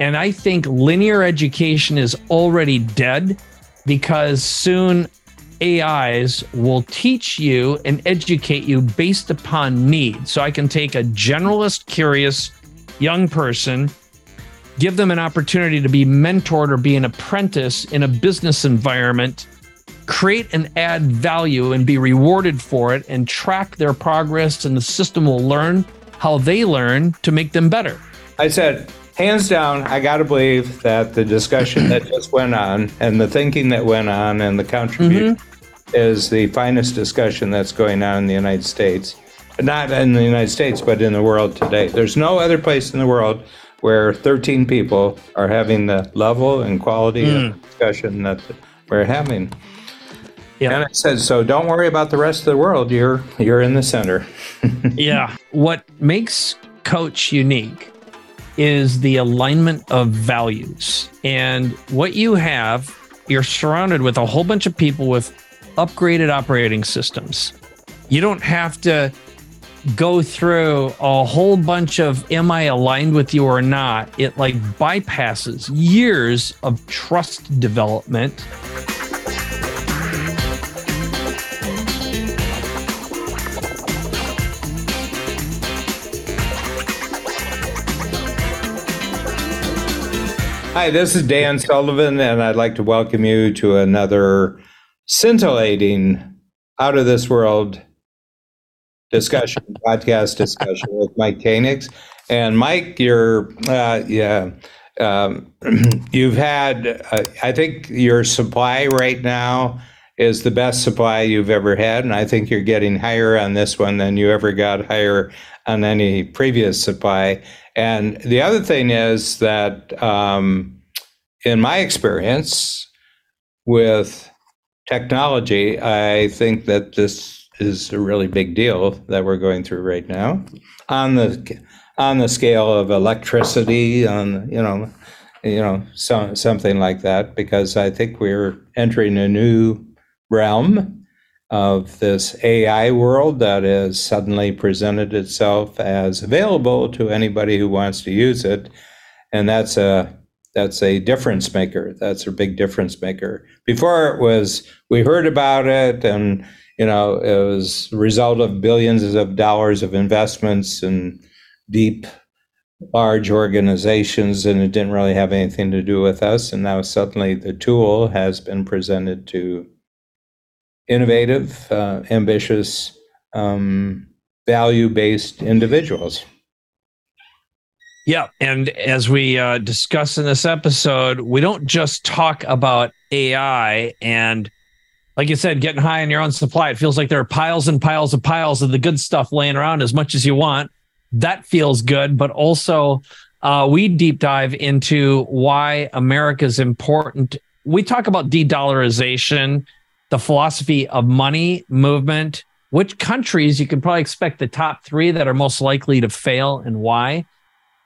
And I think linear education is already dead because soon AIs will teach you and educate you based upon need. So I can take a generalist, curious young person, give them an opportunity to be mentored or be an apprentice in a business environment, create and add value and be rewarded for it, and track their progress. And the system will learn how they learn to make them better. I said, hands down, I got to believe that the discussion that just went on and the thinking that went on and the contribution mm-hmm. is the finest discussion that's going on in the United States. Not in the United States, but in the world today. There's no other place in the world where 13 people are having the level and quality mm. of discussion that we're having. Yeah. And it says, so don't worry about the rest of the world. You're you're in the center. yeah. What makes Coach unique is the alignment of values. And what you have, you're surrounded with a whole bunch of people with upgraded operating systems. You don't have to go through a whole bunch of am I aligned with you or not. It like bypasses years of trust development. Hi, this is Dan Sullivan, and I'd like to welcome you to another scintillating, out of this world discussion, podcast discussion with Mike Koenigs. And Mike, you're, uh, yeah, um, you've had, uh, I think your supply right now is the best supply you've ever had. And I think you're getting higher on this one than you ever got higher on any previous supply. And the other thing is that, um, in my experience with technology, I think that this is a really big deal that we're going through right now on the on the scale of electricity, on you know, you know, so, something like that. Because I think we're entering a new realm of this AI world that has suddenly presented itself as available to anybody who wants to use it. And that's a that's a difference maker. That's a big difference maker. Before it was we heard about it and you know it was a result of billions of dollars of investments and deep large organizations and it didn't really have anything to do with us and now suddenly the tool has been presented to innovative, uh, ambitious, um, value based individuals. Yeah. And as we uh, discuss in this episode, we don't just talk about AI and, like you said, getting high on your own supply. It feels like there are piles and piles of piles of the good stuff laying around as much as you want. That feels good. But also, uh, we deep dive into why America is important. We talk about de dollarization the philosophy of money movement, which countries you can probably expect the top three that are most likely to fail and why.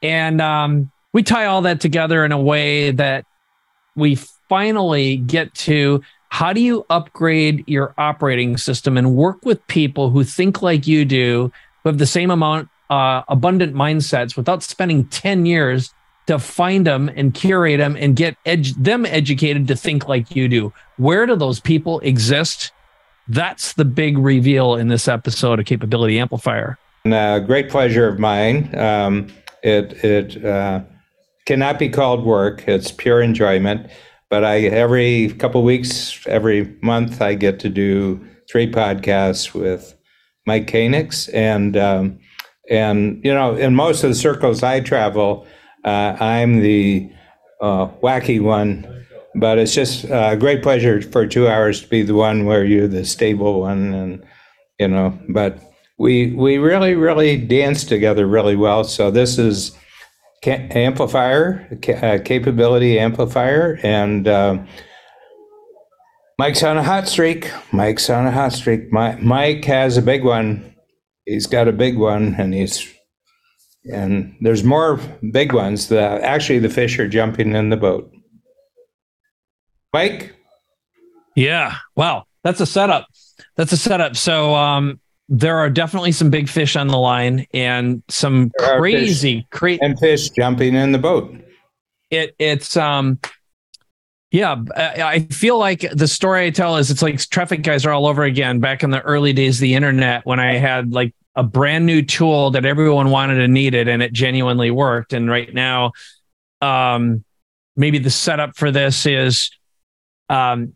And um, we tie all that together in a way that we finally get to how do you upgrade your operating system and work with people who think like you do, who have the same amount, uh, abundant mindsets without spending 10 years to find them and curate them and get ed- them educated to think like you do. Where do those people exist? That's the big reveal in this episode of Capability Amplifier. And, uh, great pleasure of mine. Um, it it uh, cannot be called work. It's pure enjoyment. But I every couple weeks, every month, I get to do three podcasts with Mike Koenigs, and um, and you know, in most of the circles I travel, uh, I'm the uh, wacky one, but it's just a great pleasure for two hours to be the one where you're the stable one, and you know. But we we really really dance together really well. So this is amplifier uh, capability amplifier, and uh, Mike's on a hot streak. Mike's on a hot streak. Mike has a big one. He's got a big one, and he's and there's more big ones. The, actually, the fish are jumping in the boat. Mike? Yeah. Wow. That's a setup. That's a setup. So, um, there are definitely some big fish on the line and some there crazy, crazy and fish jumping in the boat. it it's um yeah i feel like the story i tell is it's like Traffic Geyser all over again back in the early days of the internet when i had like a brand new tool that everyone wanted and needed and it genuinely worked and right now um maybe the setup for this is um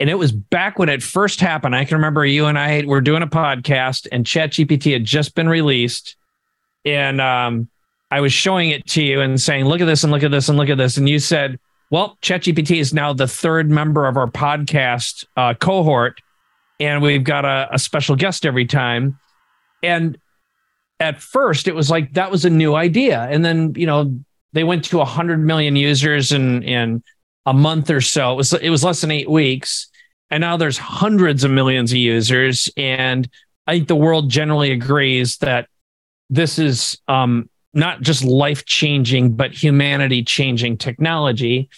and it was back when it first happened i can remember you and i were doing a podcast and chat gpt had just been released and um I was showing it to you and saying, look at this and look at this and look at this. And you said, well, ChatGPT is now the third member of our podcast uh, cohort. And we've got a, a special guest every time. And at first, it was like that was a new idea. And then, you know, they went to 100 million users in, in a month or so. It was, it was less than eight weeks. And now there's hundreds of millions of users. And I think the world generally agrees that this is um, not just life changing, but humanity changing technology.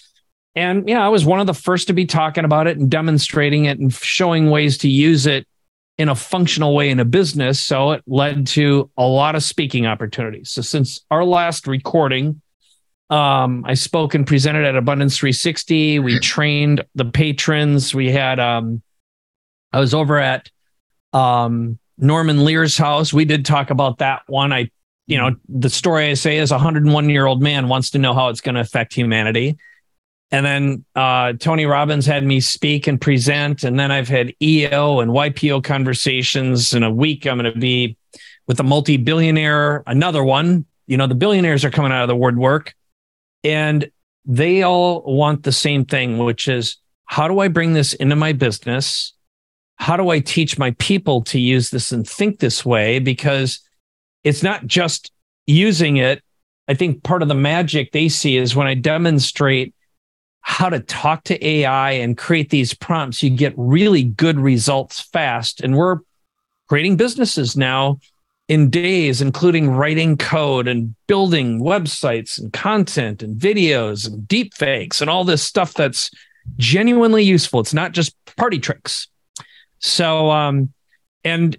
And yeah, I was one of the first to be talking about it and demonstrating it and showing ways to use it in a functional way in a business. So it led to a lot of speaking opportunities. So since our last recording, um, I spoke and presented at Abundance 360. We trained the patrons. We had um, I was over at um, Norman Lear's house. We did talk about that one. I you know, the story I say is a 101 year old man wants to know how it's going to affect humanity. And then uh, Tony Robbins had me speak and present. And then I've had EO and YPO conversations. In a week, I'm going to be with a multi billionaire, another one. You know, the billionaires are coming out of the woodwork and they all want the same thing, which is how do I bring this into my business? How do I teach my people to use this and think this way? Because it's not just using it. I think part of the magic they see is when I demonstrate how to talk to AI and create these prompts, you get really good results fast. And we're creating businesses now in days, including writing code and building websites and content and videos and deep fakes and all this stuff that's genuinely useful. It's not just party tricks. So, um, and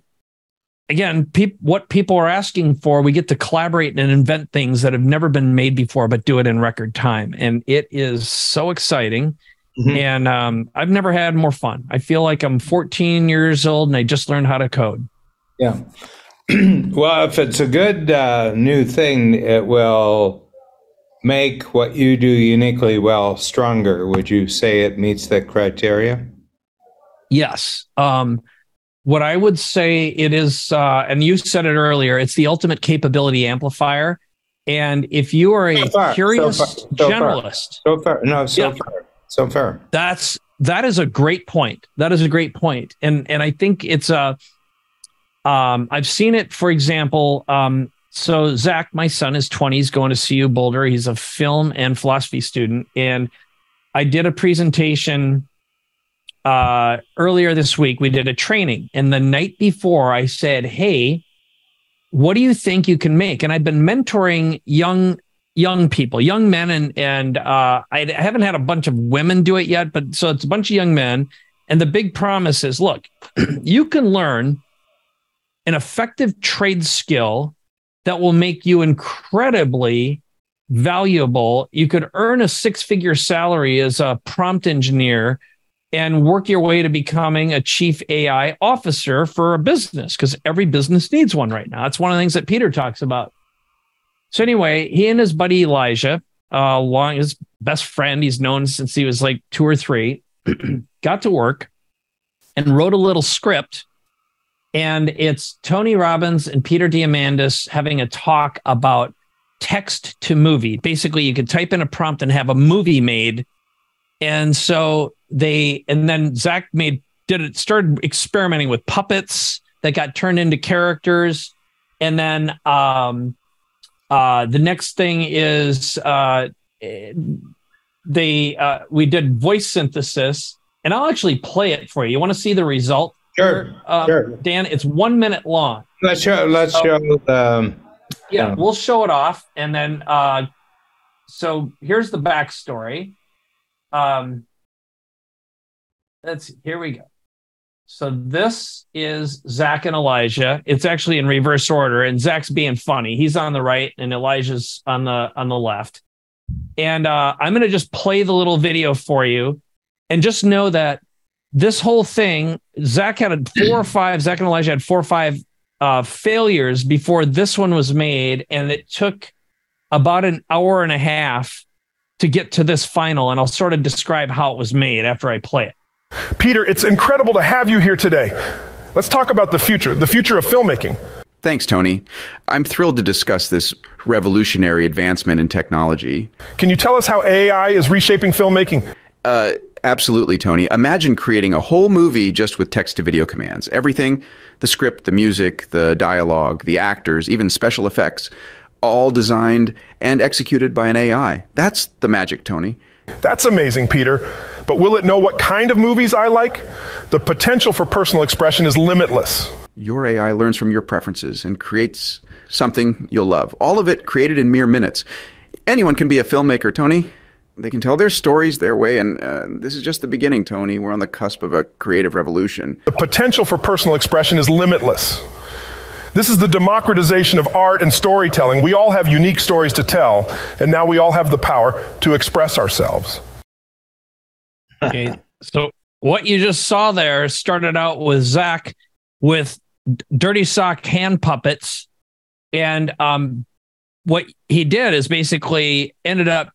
again, pe- what people are asking for, we get to collaborate and invent things that have never been made before, but do it in record time. And it is so exciting. Mm-hmm. And um, I've never had more fun. I feel like I'm 14 years old and I just learned how to code. Yeah. well, if it's a good uh, new thing, it will make what you do uniquely well stronger. Would you say it meets that criteria? Yes. Um, what I would say it is, uh, and you said it earlier, it's the ultimate capability amplifier. And if you are a so curious so so generalist, so far, no, so yeah, far, so far, that's that is a great point. That is a great point, and and I think it's a. Um, I've seen it, for example. Um, so Zach, my son, is twenty. He's going to CU Boulder. He's a film and philosophy student, and I did a presentation uh, earlier this week, we did a training. And the night before, I said, Hey, what do you think you can make? And I've been mentoring young young people, young men, and and uh, I haven't had a bunch of women do it yet, but so it's a bunch of young men. And the big promise is, look, you can learn an effective trade skill that will make you incredibly valuable. You could earn a six figure salary as a prompt engineer and work your way to becoming a chief AI officer for a business because every business needs one right now. That's one of the things that Peter talks about. So anyway, he and his buddy Elijah, uh, long his best friend, he's known since he was like two or three, got to work and wrote a little script. And it's Tony Robbins and Peter Diamandis having a talk about text to movie. Basically, you could type in a prompt and have a movie made. And so they and then Zach made did it started experimenting with puppets that got turned into characters, and then um, uh, the next thing is uh, they uh, we did voice synthesis, and I'll actually play it for you. You want to see the result? Sure, uh, sure. Dan, it's one minute long. Let's show. Let's so, show. Um, yeah, we'll show it off, and then uh, so here's the backstory. Um, let's see. here we go. So this is Zach and Elijah. It's actually in reverse order, and Zach's being funny. He's on the right, and Elijah's on the on the left. And uh, I'm going to just play the little video for you and just know that this whole thing, Zach had four or five, Zach and Elijah had four or five uh, failures before this one was made. And it took about an hour and a half to get to this final. And I'll sort of describe how it was made after I play it. Peter, it's incredible to have you here today. Let's talk about the future, the future of filmmaking. Thanks, Tony. I'm thrilled to discuss this revolutionary advancement in technology. Can you tell us how AI is reshaping filmmaking? Uh, absolutely, Tony. Imagine creating a whole movie just with text to video commands. Everything the script, the music, the dialogue, the actors, even special effects all designed and executed by an AI. That's the magic, Tony. That's amazing, Peter. But will it know what kind of movies I like? The potential for personal expression is limitless. Your AI learns from your preferences and creates something you'll love. All of it created in mere minutes. Anyone can be a filmmaker, Tony. They can tell their stories their way, and uh, this is just the beginning, Tony. We're on the cusp of a creative revolution. The potential for personal expression is limitless. This is the democratization of art and storytelling. We all have unique stories to tell, and now we all have the power to express ourselves. Okay. So, what you just saw there started out with Zach with dirty sock hand puppets. And um, what he did is basically ended up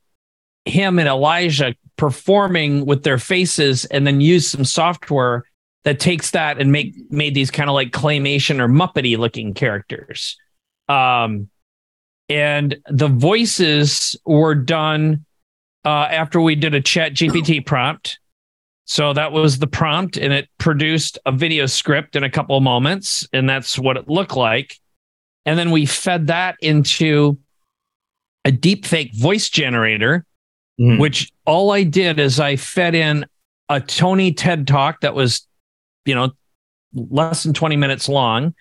him and Elijah performing with their faces and then used some software that takes that and make made these kind of like claymation or muppety looking characters. Um, and the voices were done uh, after we did a chat GPT prompt. So that was the prompt, and it produced a video script in a couple of moments, and that's what it looked like. And then we fed that into a deep fake voice generator, mm. which all I did is I fed in a Tony TED talk that was you know, less than 20 minutes long.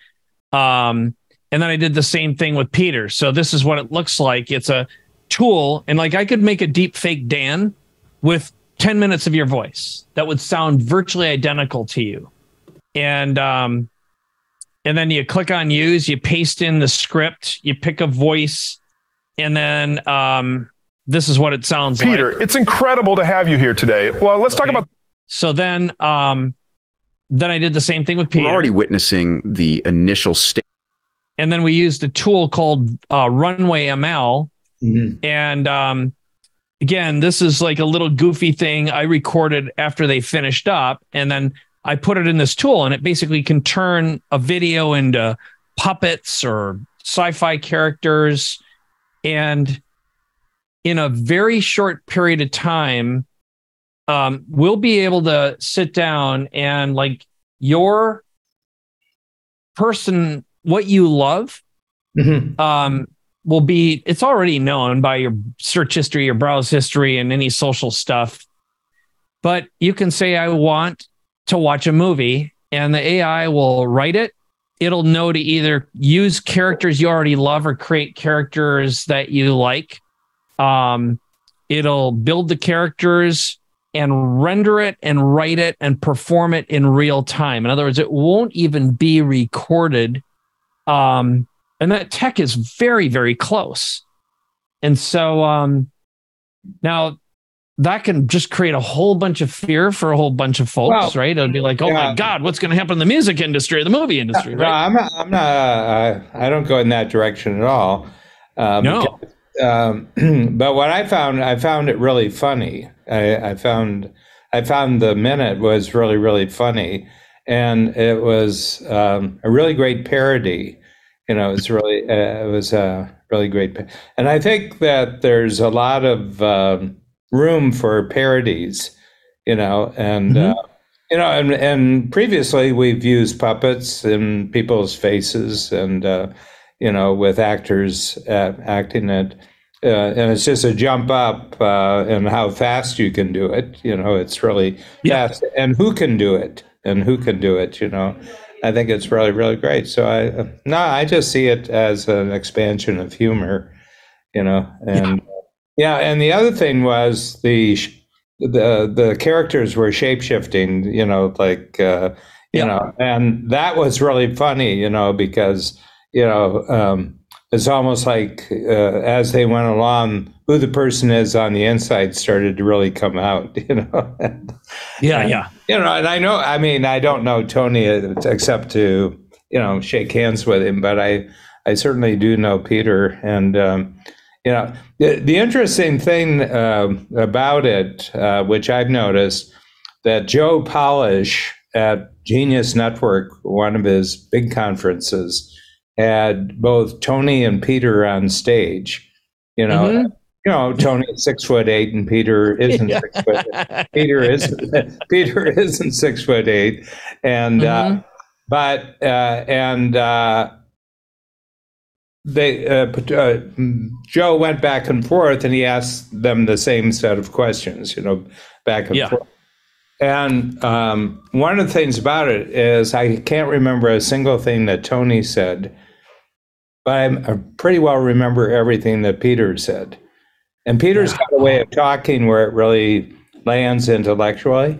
Um, and then I did the same thing with Peter. So this is what it looks like. It's a tool, and like I could make a deep fake Dan with 10 minutes of your voice that would sound virtually identical to you. And um, and then you click on use, you paste in the script, you pick a voice, and then um, this is what it sounds Peter, like. Peter, it's incredible to have you here today. Well, let's okay. talk about. So then, um, then I did the same thing with Peter. We're already witnessing the initial state. And then we used a tool called uh, Runway ML. Mm-hmm. And um, again, this is like a little goofy thing I recorded after they finished up. And then I put it in this tool, and it basically can turn a video into puppets or sci fi characters. And in a very short period of time, um, we'll be able to sit down and like your person, what you love, mm-hmm. um, will be, it's already known by your search history, your browse history, and any social stuff. But you can say, I want to watch a movie, and the AI will write it. It'll know to either use characters you already love or create characters that you like. Um, it'll build the characters and render it and write it and perform it in real time. In other words, it won't even be recorded. Um, and that tech is very, very close. And so um, now that can just create a whole bunch of fear for a whole bunch of folks, well, right? It'll be like, oh yeah. my God, what's going to happen in the music industry or the movie industry? No, right? I'm not, I'm not uh, I don't go in that direction at all. Um, no. Um, but what I found, I found it really funny. I, I, found, I found the minute was really, really funny, and it was um, a really great parody. You know, it was really, uh, it was a really great, and I think that there's a lot of um, room for parodies. You know, and. Mm-hmm. Uh, you know, and, and previously we've used puppets in people's faces, and uh, you know, with actors uh, acting it uh, and it's just a jump up uh, in how fast you can do it. You know, it's really yeah. fast, and who can do it, and who can do it. You know, I think it's really, really great. So I, no, I just see it as an expansion of humor. You know, and yeah, yeah and the other thing was the the the characters were shape shifting. You know, like uh, you yeah. know, and that was really funny. You know, because you know. Um, it's almost like uh, as they went along, who the person is on the inside started to really come out, you know. yeah, and, yeah. You know, and I know, I mean, I don't know Tony except to, you know, shake hands with him, but I, I certainly do know Peter. And, um, you know, the, the interesting thing uh, about it, uh, which I've noticed, that Joe Polish at Genius Network, one of his big conferences, had both Tony and Peter on stage. You know, mm-hmm. you know, Tony's six foot eight and Peter isn't yeah. six foot. Eight. Peter isn't. Peter isn't six foot eight, and uh, mm-hmm. uh, but uh, and uh, they uh, uh, Joe went back and forth, and he asked them the same set of questions. You know, back and yeah. forth. And um, one of the things about it is I can't remember a single thing that Tony said, but I pretty well remember everything that Peter said. And Peter's yeah. got a way of talking where it really lands intellectually.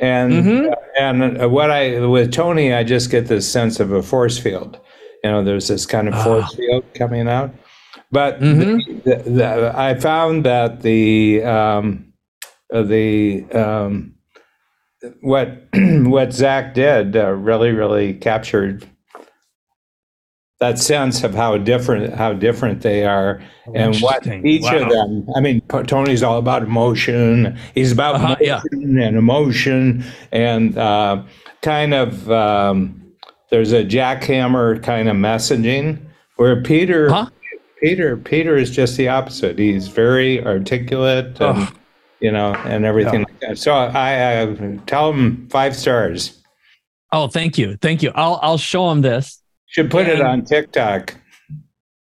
And mm-hmm. and what I with Tony, I just get this sense of a force field. You know, there's this kind of force oh. field coming out. But mm-hmm. the, the, the, I found that the um, the um, what what Zach did uh, really really captured that sense of how different how different they are and what each wow. of them i mean tony's all about emotion he's about uh-huh, emotion yeah. and emotion and uh, kind of um, there's a jackhammer kind of messaging where peter huh? peter peter is just the opposite he's very articulate and, you know, and everything yeah. So I, I tell them five stars. Oh, thank you, thank you. I'll I'll show them this. Should put and, it on TikTok.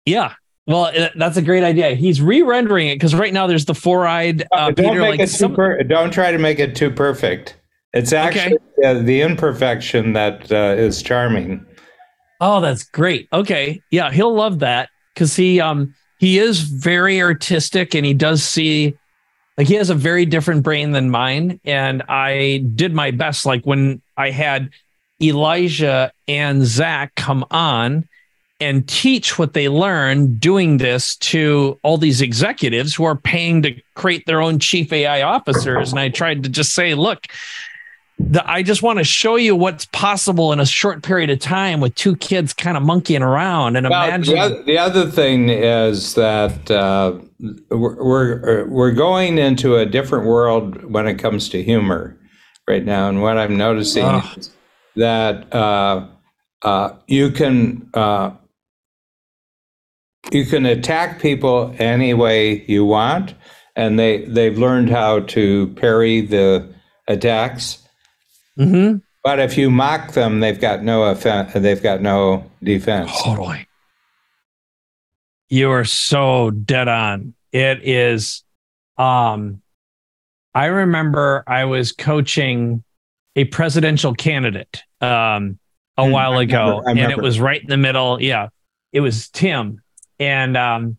Yeah, well, uh, that's a great idea. He's re-rendering it because right now there's the four-eyed uh, don't Peter. Make like it some... per- don't try to make it too perfect. It's actually okay. uh, the imperfection that uh, is charming. Oh, that's great. Okay, yeah, he'll love that because he um he is very artistic and he does see like he has a very different brain than mine and i did my best. Like when i had elijah and zach come on and teach what they learned doing this to all these executives who are paying to create their own chief ai officers and i tried to just say look the, I just want to show you what's possible in a short period of time with two kids kind of monkeying around and well, imagine. The other, the other, thing is that uh, we're we're going into a different world when it comes to humor right now, and what I'm noticing oh. is that uh, uh, you can uh, you can attack people any way you want, and they they've learned how to parry the attacks. Mm-hmm. But if you mock them, they've got no offense. They've got no defense. Totally. You are so dead on. It is um I remember I was coaching a presidential candidate um a mm, while ago and it was right in the middle. Yeah. It was Tim and um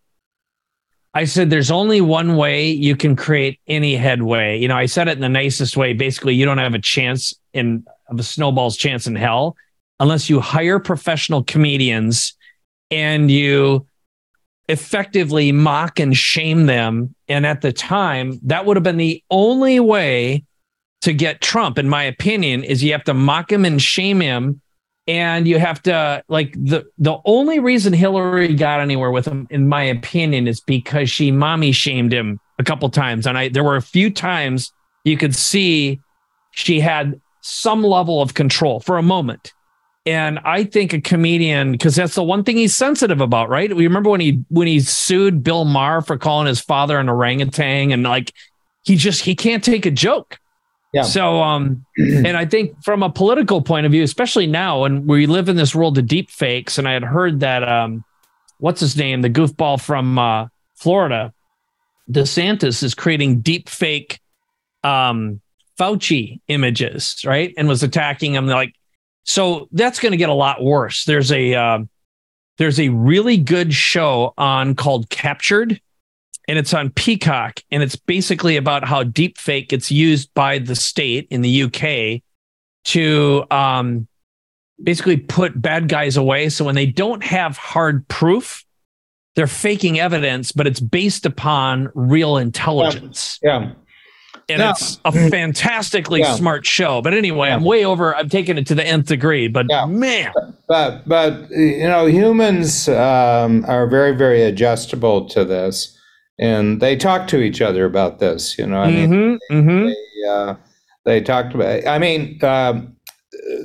I said there's only one way you can create any headway. You know, I said it in the nicest way. Basically, you don't have a chance in of a snowball's chance in hell unless you hire professional comedians and you effectively mock and shame them. And at the time, that would have been the only way to get Trump, in my opinion, is you have to mock him and shame him. And you have to like the the only reason Hillary got anywhere with him, in my opinion, is because she mommy shamed him a couple times. And I there were a few times you could see she had some level of control for a moment. And I think a comedian, because that's the one thing he's sensitive about, right? We remember when he when he sued Bill Maher for calling his father an orangutan, and like he just he can't take a joke. Yeah. So um, and I think from a political point of view, especially now when we live in this world of deep fakes, and I had heard that um, what's his name, the goofball from uh, Florida, DeSantis is creating deep fake um Fauci images, right? And was attacking him like so that's going to get a lot worse. There's a uh, there's a really good show on called Captured, and it's on Peacock, and it's basically about how deepfake gets used by the state in the UK to um, basically put bad guys away. So when they don't have hard proof, they're faking evidence, but it's based upon real intelligence. Yeah. And No. it's a fantastically Yeah. smart show. But anyway, Yeah. I'm way over. I'm taking it to the nth degree. But Yeah. man, But but you know, humans um, are very very adjustable to this, and they talk to each other about this. You know, I mean, Mhm, mhm. they, uh, they talked about. I mean, um,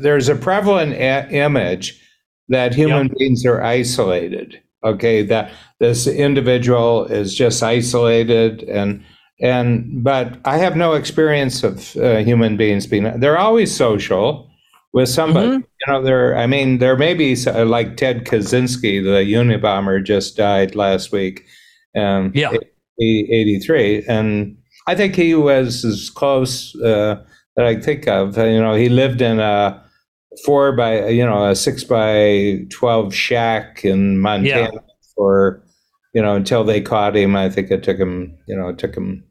there's a prevalent a- image that human beings are isolated. Okay, that this individual is just isolated and and but I have no experience of uh, human beings being. They're always social with somebody. Mhm. You know, there. I mean, there may be like Ted Kaczynski, the Unabomber, just died last week. Um, Yeah. e- 83 and i think he was as close uh, that i think of Uh, you know he lived in a four by you know a six by 12 shack in montana for you know until they caught him i think it took him you know it took him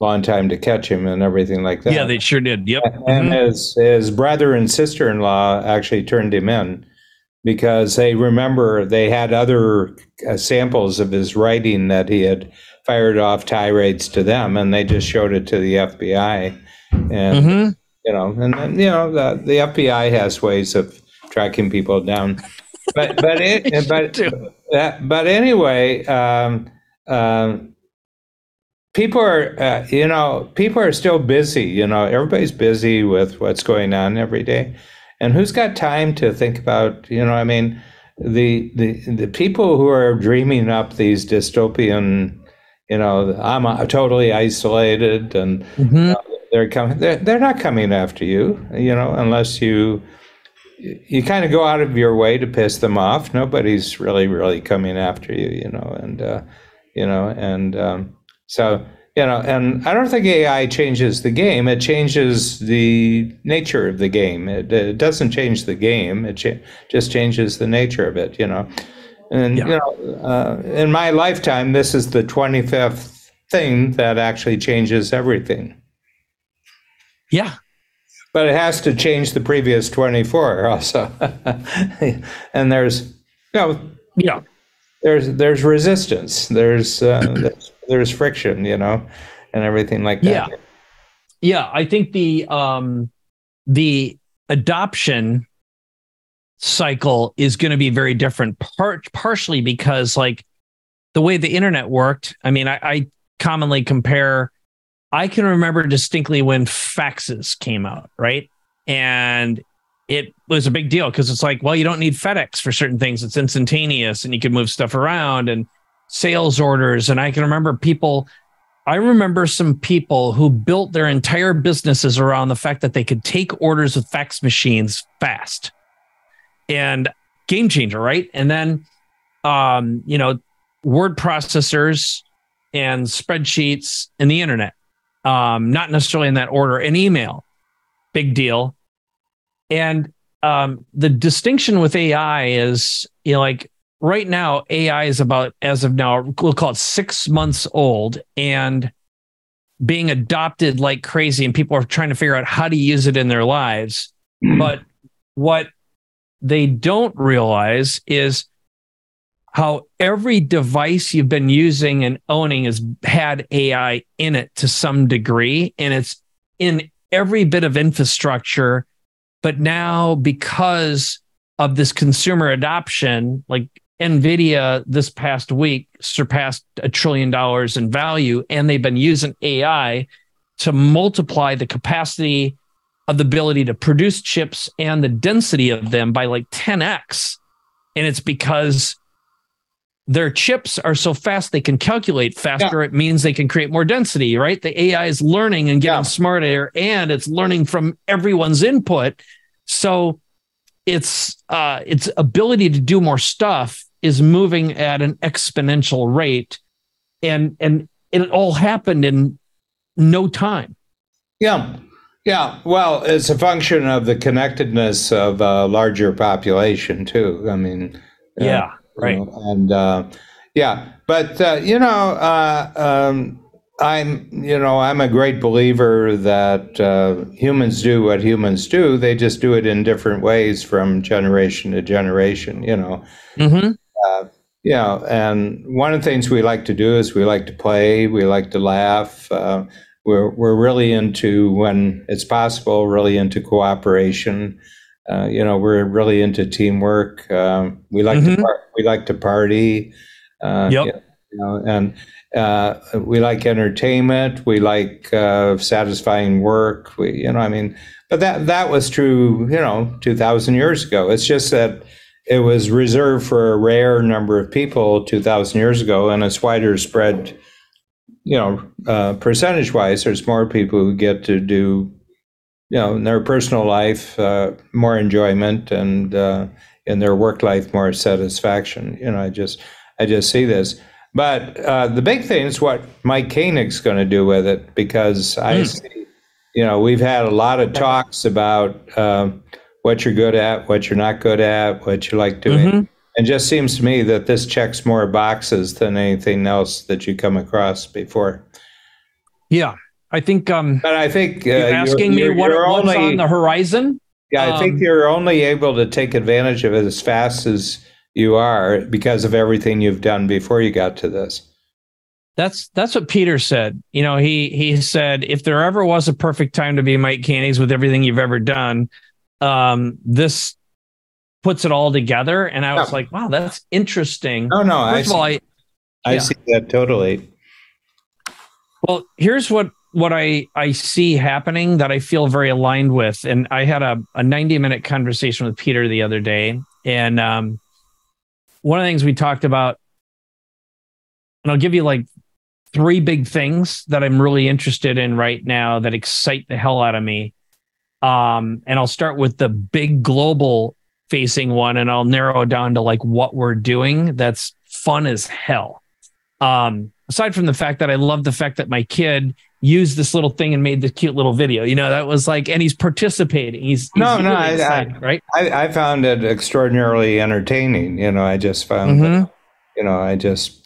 a long time to catch him and everything like that yeah, they sure did. Yep. and Mhm. his his brother and sister-in-law actually turned him in because they remember they had other uh, samples of his writing that he had fired off tirades to them, and they just showed it to the FBI, and Mhm. you know, and then you know the the FBI has ways of tracking people down, but but it but uh, but anyway. Um, um, people are uh, you know people are still busy you know everybody's busy with what's going on every day and who's got time to think about you know i mean the the the people who are dreaming up these dystopian you know i'm uh, totally isolated and Mhm. they're coming they're, they're not coming after you you know unless you you kind of go out of your way to piss them off nobody's really really coming after you you know and uh, you know and um, so you know and i don't think ai changes the game it changes the nature of the game it, it doesn't change the game it cha- just changes the nature of it you know and Yeah. you know uh, in my lifetime this is the 25th thing that actually changes everything Yeah. but it has to change the previous 24 also and there's you know Yeah. There's there's resistance. There's uh, there's, there's friction you know and everything like that. Yeah. Yeah, I think the um the adoption cycle is going to be very different part partially because like the way the internet worked i mean I, I commonly compare i can remember distinctly when faxes came out right? And it was a big deal because it's like well you don't need fedex for certain things it's instantaneous and you can move stuff around and sales orders and i can remember people I remember some people who built their entire businesses around the fact that they could take orders with fax machines fast and game changer, right? And then, um, you know, word processors and spreadsheets and the internet, um, not necessarily in that order, and email, big deal. And um, the distinction with AI is, you know, like right now AI is about as of now we'll call it six months old and being adopted like crazy, and people are trying to figure out how to use it in their lives. But what they don't realize is how every device you've been using and owning has had AI in it to some degree, and it's in every bit of infrastructure. But now, because of this consumer adoption, like Nvidia this past week surpassed a trillion dollars in value, and they've been using AI to multiply the capacity of the ability to produce chips and the density of them by like 10x. And it's because their chips are so fast they can calculate faster. It means they can create more density, right? The AI is learning and getting Yeah. smarter and it's learning from everyone's input. So its uh its ability to do more stuff is moving at an exponential rate and and it all happened in no time Yeah. Yeah. Well, it's a function of the connectedness of a larger population, too. I mean, uh, you right know, and uh, yeah, but, uh, you know, uh, um, I'm, you know, I'm a great believer that uh, humans do what humans do. They just do it in different ways from generation to generation, you know. mm-hmm. Yeah, and one of the things we like to do is we like to play, we like to laugh. Uh, we're we're really into when it's possible, really into cooperation. Uh, you know, we're really into teamwork. Um, we like Mhm. to par- we like to party. Uh, Yep. You know, and uh, we like entertainment. We like uh, satisfying work. We, you know, I mean, but that that was true. You know, two thousand years ago. It's just that it was reserved for a rare number of people 2000 years ago and it's wider spread you know uh, percentage wise there's more people who get to do you know in their personal life uh, more enjoyment and uh, in their work life more satisfaction you know i just i just see this but uh, the big thing is what mike koenig's going to do with it because i see you know we've had a lot of talks about um, what you're good at, what you're not good at, what you like doing. Mhm. It just seems to me that this checks more boxes than anything else that you come across before. Yeah, I think um, But I think uh, you're asking you're, me what, you're what's only, on the horizon. yeah, I think um, you're only able to take advantage of it as fast as you are because of everything you've done before you got to this. That's that's what Peter said. You know, he he said if there ever was a perfect time to be Mike Koenigs with everything you've ever done, um, this puts it all together. And I was Yeah. like, wow, that's interesting. No, no, I First of all, see, I I yeah. see that totally. well, here's what what I I see happening that I feel very aligned with. And I had a, a 90 minute conversation with Peter the other day, and um, one of the things we talked about, and I'll give you like three big things that I'm really interested in right now that excite the hell out of me. Um, and I'll start with the big global facing one, and I'll narrow it down to like what we're doing. That's fun as hell. Um, aside from the fact that I love the fact that my kid used this little thing and made this cute little video, you know, that was like, and he's participating. He's, he's No, no, really I- I- excited, right? I, I found it extraordinarily entertaining. You know, I just found, Mhm. you know, I just,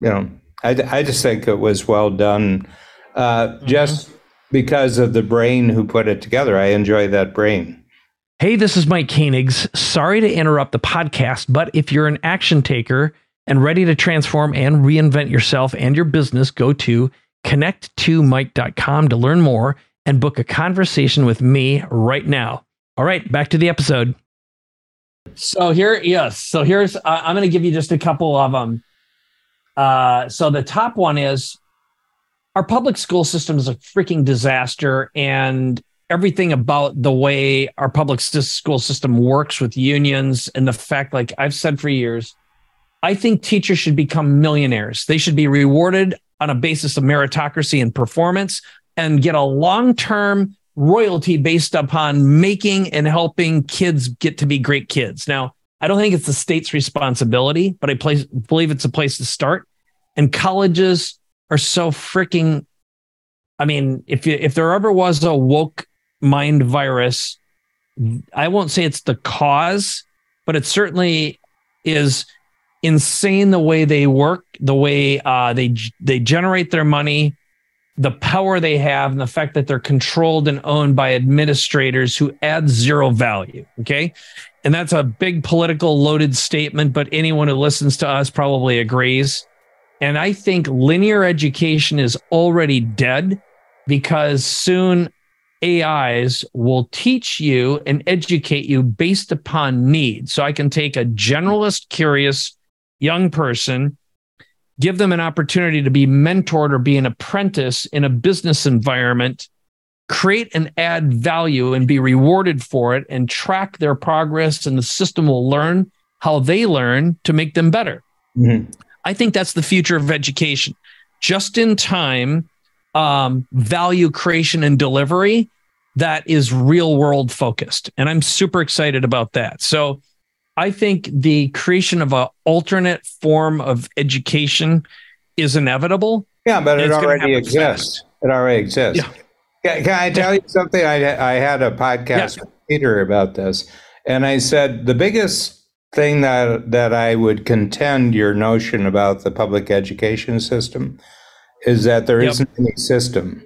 you know, I, I just think it was well done. Uh, Mm-hmm. Just because of the brain who put it together, I enjoy that brain. Hey, this is Mike Koenigs. Sorry to interrupt the podcast, but if you're an action taker and ready to transform and reinvent yourself and your business, go to connect2mike.com to learn more and book a conversation with me right now. All right, back to the episode. So here, yes. So here's, uh, I'm going to give you just a couple of them. Uh, so the top one is our public school system is a freaking disaster, and everything about the way our public school system works with unions and the fact, like I've said for years, I think teachers should become millionaires. They should be rewarded on a basis of meritocracy and performance and get a long term royalty based upon making and helping kids get to be great kids. Now, I don't think it's the state's responsibility, but I place, believe it's a place to start. And colleges are so freaking. I mean, if you, if there ever was a woke mind virus, I won't say it's the cause, but it certainly is insane the way they work, the way uh, they they generate their money, the power they have, and the fact that they're controlled and owned by administrators who add zero value. Okay. And that's a big political loaded statement, but anyone who listens to us probably agrees. And I think linear education is already dead because soon AIs will teach you and educate you based upon need. So I can take a generalist, curious young person, give them an opportunity to be mentored or be an apprentice in a business environment, create and add value and be rewarded for it, and track their progress. And the system will learn how they learn to make them better. Mhm. I think that's the future of education. Just in time um, value creation and delivery that is real world focused. And I'm super excited about that. So I think the creation of an alternate form of education is inevitable. Yeah, but it already exists. It already exists. Yeah. Can, can I tell you something? I, I had a podcast Yeah. with Peter about this, and I said the biggest thing that that I would contend your notion about the public education system is that there Yep. not any system.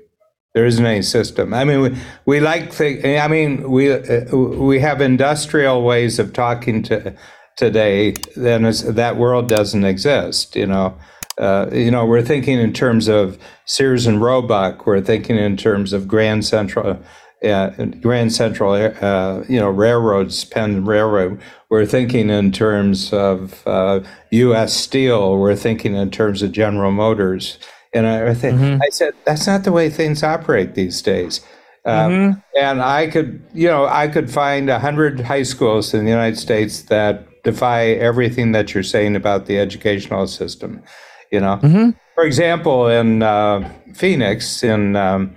There isn't any system. I mean, we, we like. I mean, we uh, we have industrial ways of talking to today, then that world doesn't exist. You know, uh, you know, we're thinking in terms of Sears and Roebuck. We're thinking in terms of Grand Central, uh, Grand Central, uh, you know, railroads, Penn Railroad. We're thinking in terms of U.S. Uh, Steel. We're thinking in terms of General Motors. And I, I, think, mm-hmm. I said, that's not the way things operate these days. Um, mm-hmm. And I could, you know, I could find a hundred high schools in the United States that defy everything that you're saying about the educational system. You know, mm-hmm. for example, in uh, Phoenix, in um,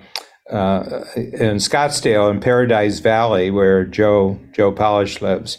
uh, in Scottsdale, in Paradise Valley, where Joe Joe Polish lives.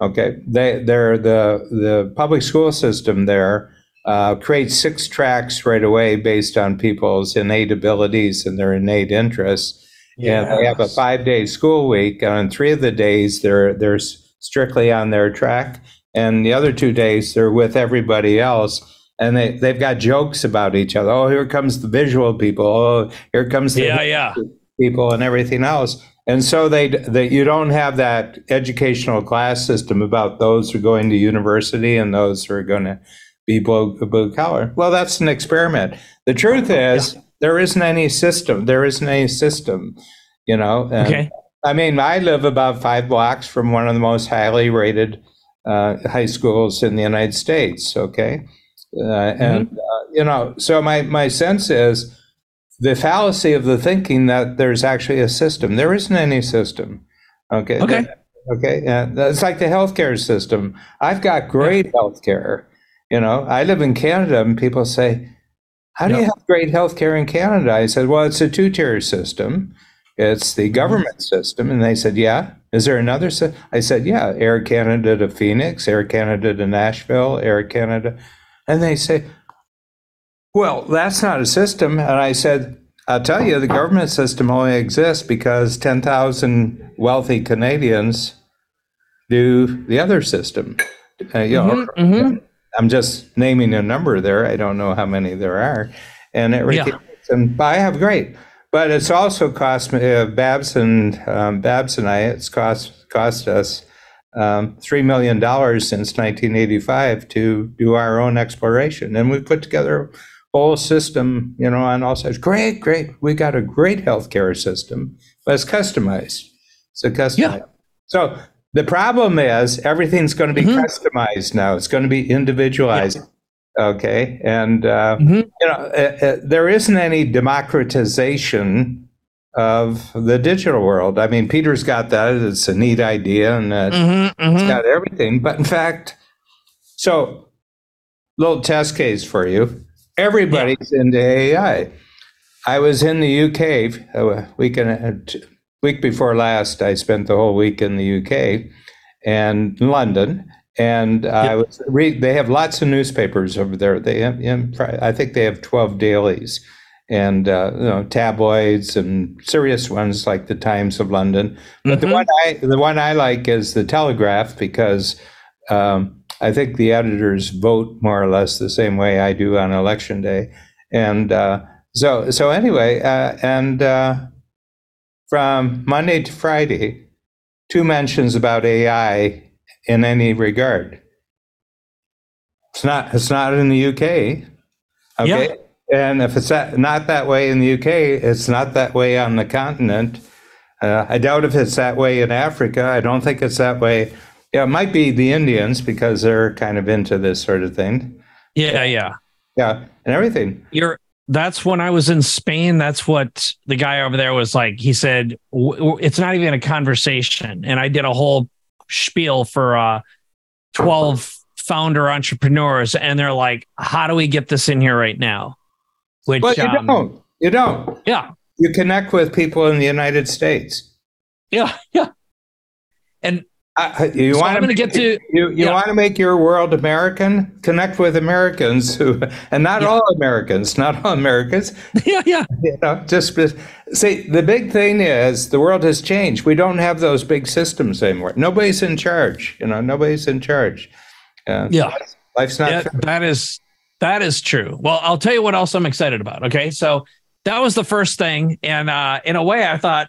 Okay, they they're the the public school system there uh, creates six tracks right away based on people's innate abilities and their innate interests Yes. And they have a five day school week. And on three of the days, they're, they're strictly on their track. And the other two days, they're with everybody else. And they, they've got jokes about each other. Oh, here comes the visual people. Oh, here comes the yeah, yeah. people and everything else. And so they that you don't have that educational class system about those who are going to university and those who are going to be collar. Well, that's an experiment. The truth is, yeah there isn't any system. There isn't any system, you know. And, okay. I mean, I live about five blocks from one of the most highly rated uh, high schools in the United States. Okay, uh, mm-hmm. and uh, you know, so my my sense is the fallacy of the thinking that there's actually a system. There isn't any system. Okay. Okay. Okay. Yeah, it's like the healthcare system. I've got great healthcare. You know, I live in Canada, and people say, how do you have great health care in Canada? I said, Well, it's a two tier system. It's the mm-hmm. government system. And they said, Yeah. Is there another? I said, Yeah. Air Canada to Phoenix, Air Canada to Nashville, Air Canada. And they say, Well, that's not a system. And I said, I'll tell you, the government system only exists because 10,000 wealthy Canadians do the other system. Uh, you mm-hmm, mm-hmm. I'm just naming a number there. I don't know how many there are. And it yeah. and I have great. But it's also cost me, uh, Babs and um, Babs and I, it's cost cost us um, $3 million since 1985 to do our own exploration. And we put together a whole system, you know, on all sides. Great, great. We got a great healthcare system, but it's customized. So customized. Yeah. So the problem is everything's going to be mm-hmm. customized now. It's going to be individualized. Yeah. Okay, and uh, mm-hmm. you know uh, uh, there isn't any democratization of the digital world. I mean, Peter's got that; it's a neat idea, and uh, mm-hmm, it's mm-hmm. got everything. But in fact, so little test case for you: everybody's yeah. into AI. I was in the UK a week and week before last, I spent the whole week in the UK and London, and yep. I was read. They have lots of newspapers over there. They have, I think they have twelve dailies, and uh, you know tabloids and serious ones like the Times of London. But mm-hmm. the one I the one I like is the Telegraph because. Um, I think the editors vote more or less the same way I do on election day, and uh, so so anyway, uh, and uh, from Monday to Friday, two mentions about AI in any regard. It's not. It's not in the UK. Okay. Yeah. And if it's not that way in the UK, it's not that way on the continent. Uh, I doubt if it's that way in Africa. I don't think it's that way. Yeah, it might be the Indians because they're kind of into this sort of thing. Yeah, yeah, yeah, and everything. You're that's when I was in Spain. That's what the guy over there was like. He said, it's not even a conversation. And I did a whole spiel for uh, 12 founder entrepreneurs. And they're like, how do we get this in here right now? Which, but you um, don't. You don't. Yeah. You connect with people in the United States. Yeah. Yeah. And uh, you so want to get to you, you yeah. want to make your world American? Connect with Americans who, and not yeah. all Americans, not all Americans. Yeah, yeah. You know, just see the big thing is the world has changed. We don't have those big systems anymore. Nobody's in charge. You know, nobody's in charge. Uh, yeah, life's not. Yeah, that is that is true. Well, I'll tell you what else I'm excited about. Okay, so that was the first thing, and uh, in a way, I thought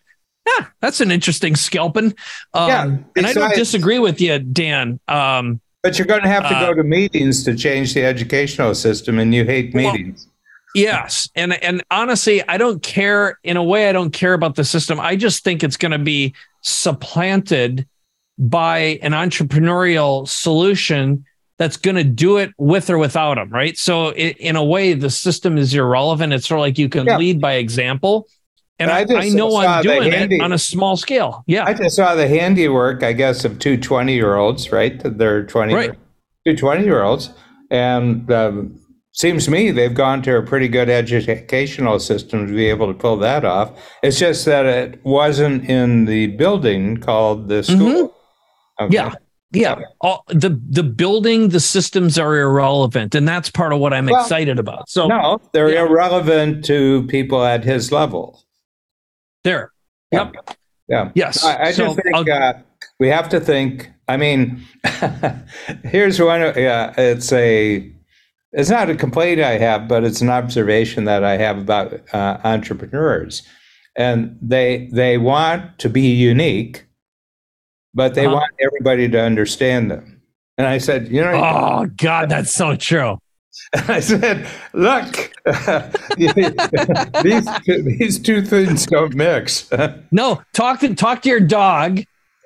yeah, that's an interesting scalping. Um, yeah, and I don't disagree with you, Dan. Um, But you're going to have to Uh, go to meetings to change the educational system, and you hate Well, meetings. Yes, and and honestly, I don't care. In a way, I don't care about the system. I just think it's going to be supplanted by an entrepreneurial solution that's going to do it with or without them. Right. So, i in a way, the system is irrelevant. It's sort of like you can Yeah. lead by example, and I I, know I'm doing handy- it on a small scale. Yeah. I just saw the handiwork, I guess, of two 20 year olds, right? They're 20, Right. two 20 year olds. And um, seems to me they've gone to a pretty good educational system to be able to pull that off. It's just that it wasn't in the building called the school. Mm-hmm. Yeah. Yeah. All, the the building, the systems are irrelevant, and that's part of what I'm Well, excited about. So No, they're Yeah. irrelevant to people at his level. There. Yep. Yeah. Yes. I, I So just think I'll- uh, we have to think. I mean, here's one. Yeah, it's a. It's not a complaint I have, but it's an observation that I have about uh, entrepreneurs, and they they want to be unique, but they Uh-huh. want everybody to understand them. And I said, you know, Oh God, that's so true. I said, look, these two, these two things don't mix. No, talk to talk to your dog,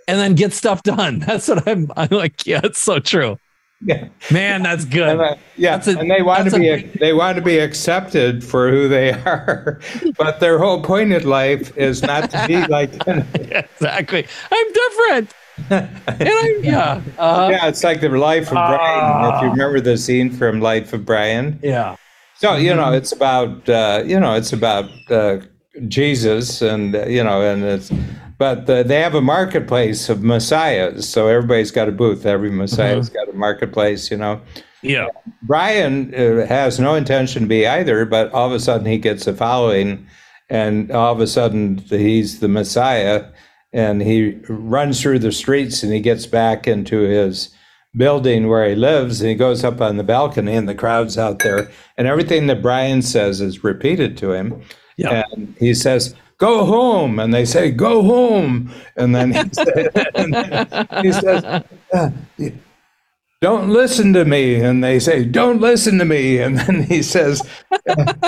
and then get stuff done. That's what I'm. I'm like, yeah, it's so true. yeah. Man, that's good. And, uh, yeah, That's a- and they want to that's a be they want to be accepted for who they are, but their whole point in life is not to be like. exactly. I'm different. I, yeah. Uh, yeah, it's like the life of Brian. If you remember the scene from Life of Brian, yeah. so you Mm-hmm. know it's about uh, you know it's about uh, Jesus and uh, you know and it's. But uh, they have a marketplace of messiahs, so everybody's got a booth. Every messiah's Mm-hmm. got a marketplace, you know. Yeah. Brian uh, has no intention to be either, but all of a sudden he gets a following, and all of a sudden he's the Messiah, and he runs through the streets and he gets back into his building where he lives, and he goes up on the balcony, and the crowd's out there, and everything that Brian says is repeated to him, Yeah. and he says. Go home, and they say, "Go home," and then he, says, and then he says, "Uh, don't listen to me. And they say don't listen to me. And then he says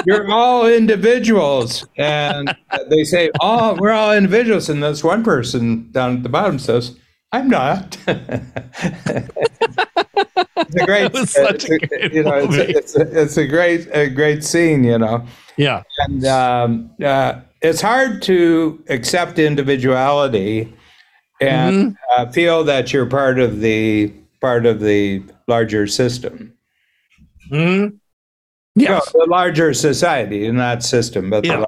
you're all individuals. And they say oh we're all individuals. And this one person down at the bottom says i'm not. It's a great such a it's great you know it's a, it's, a, it's a great a great scene you know? Yeah. and um, uh, it's hard to accept individuality and uh, feel that you're part of the part of the larger system. Mhm. No, Yes. the larger society, not system, but Yeah. the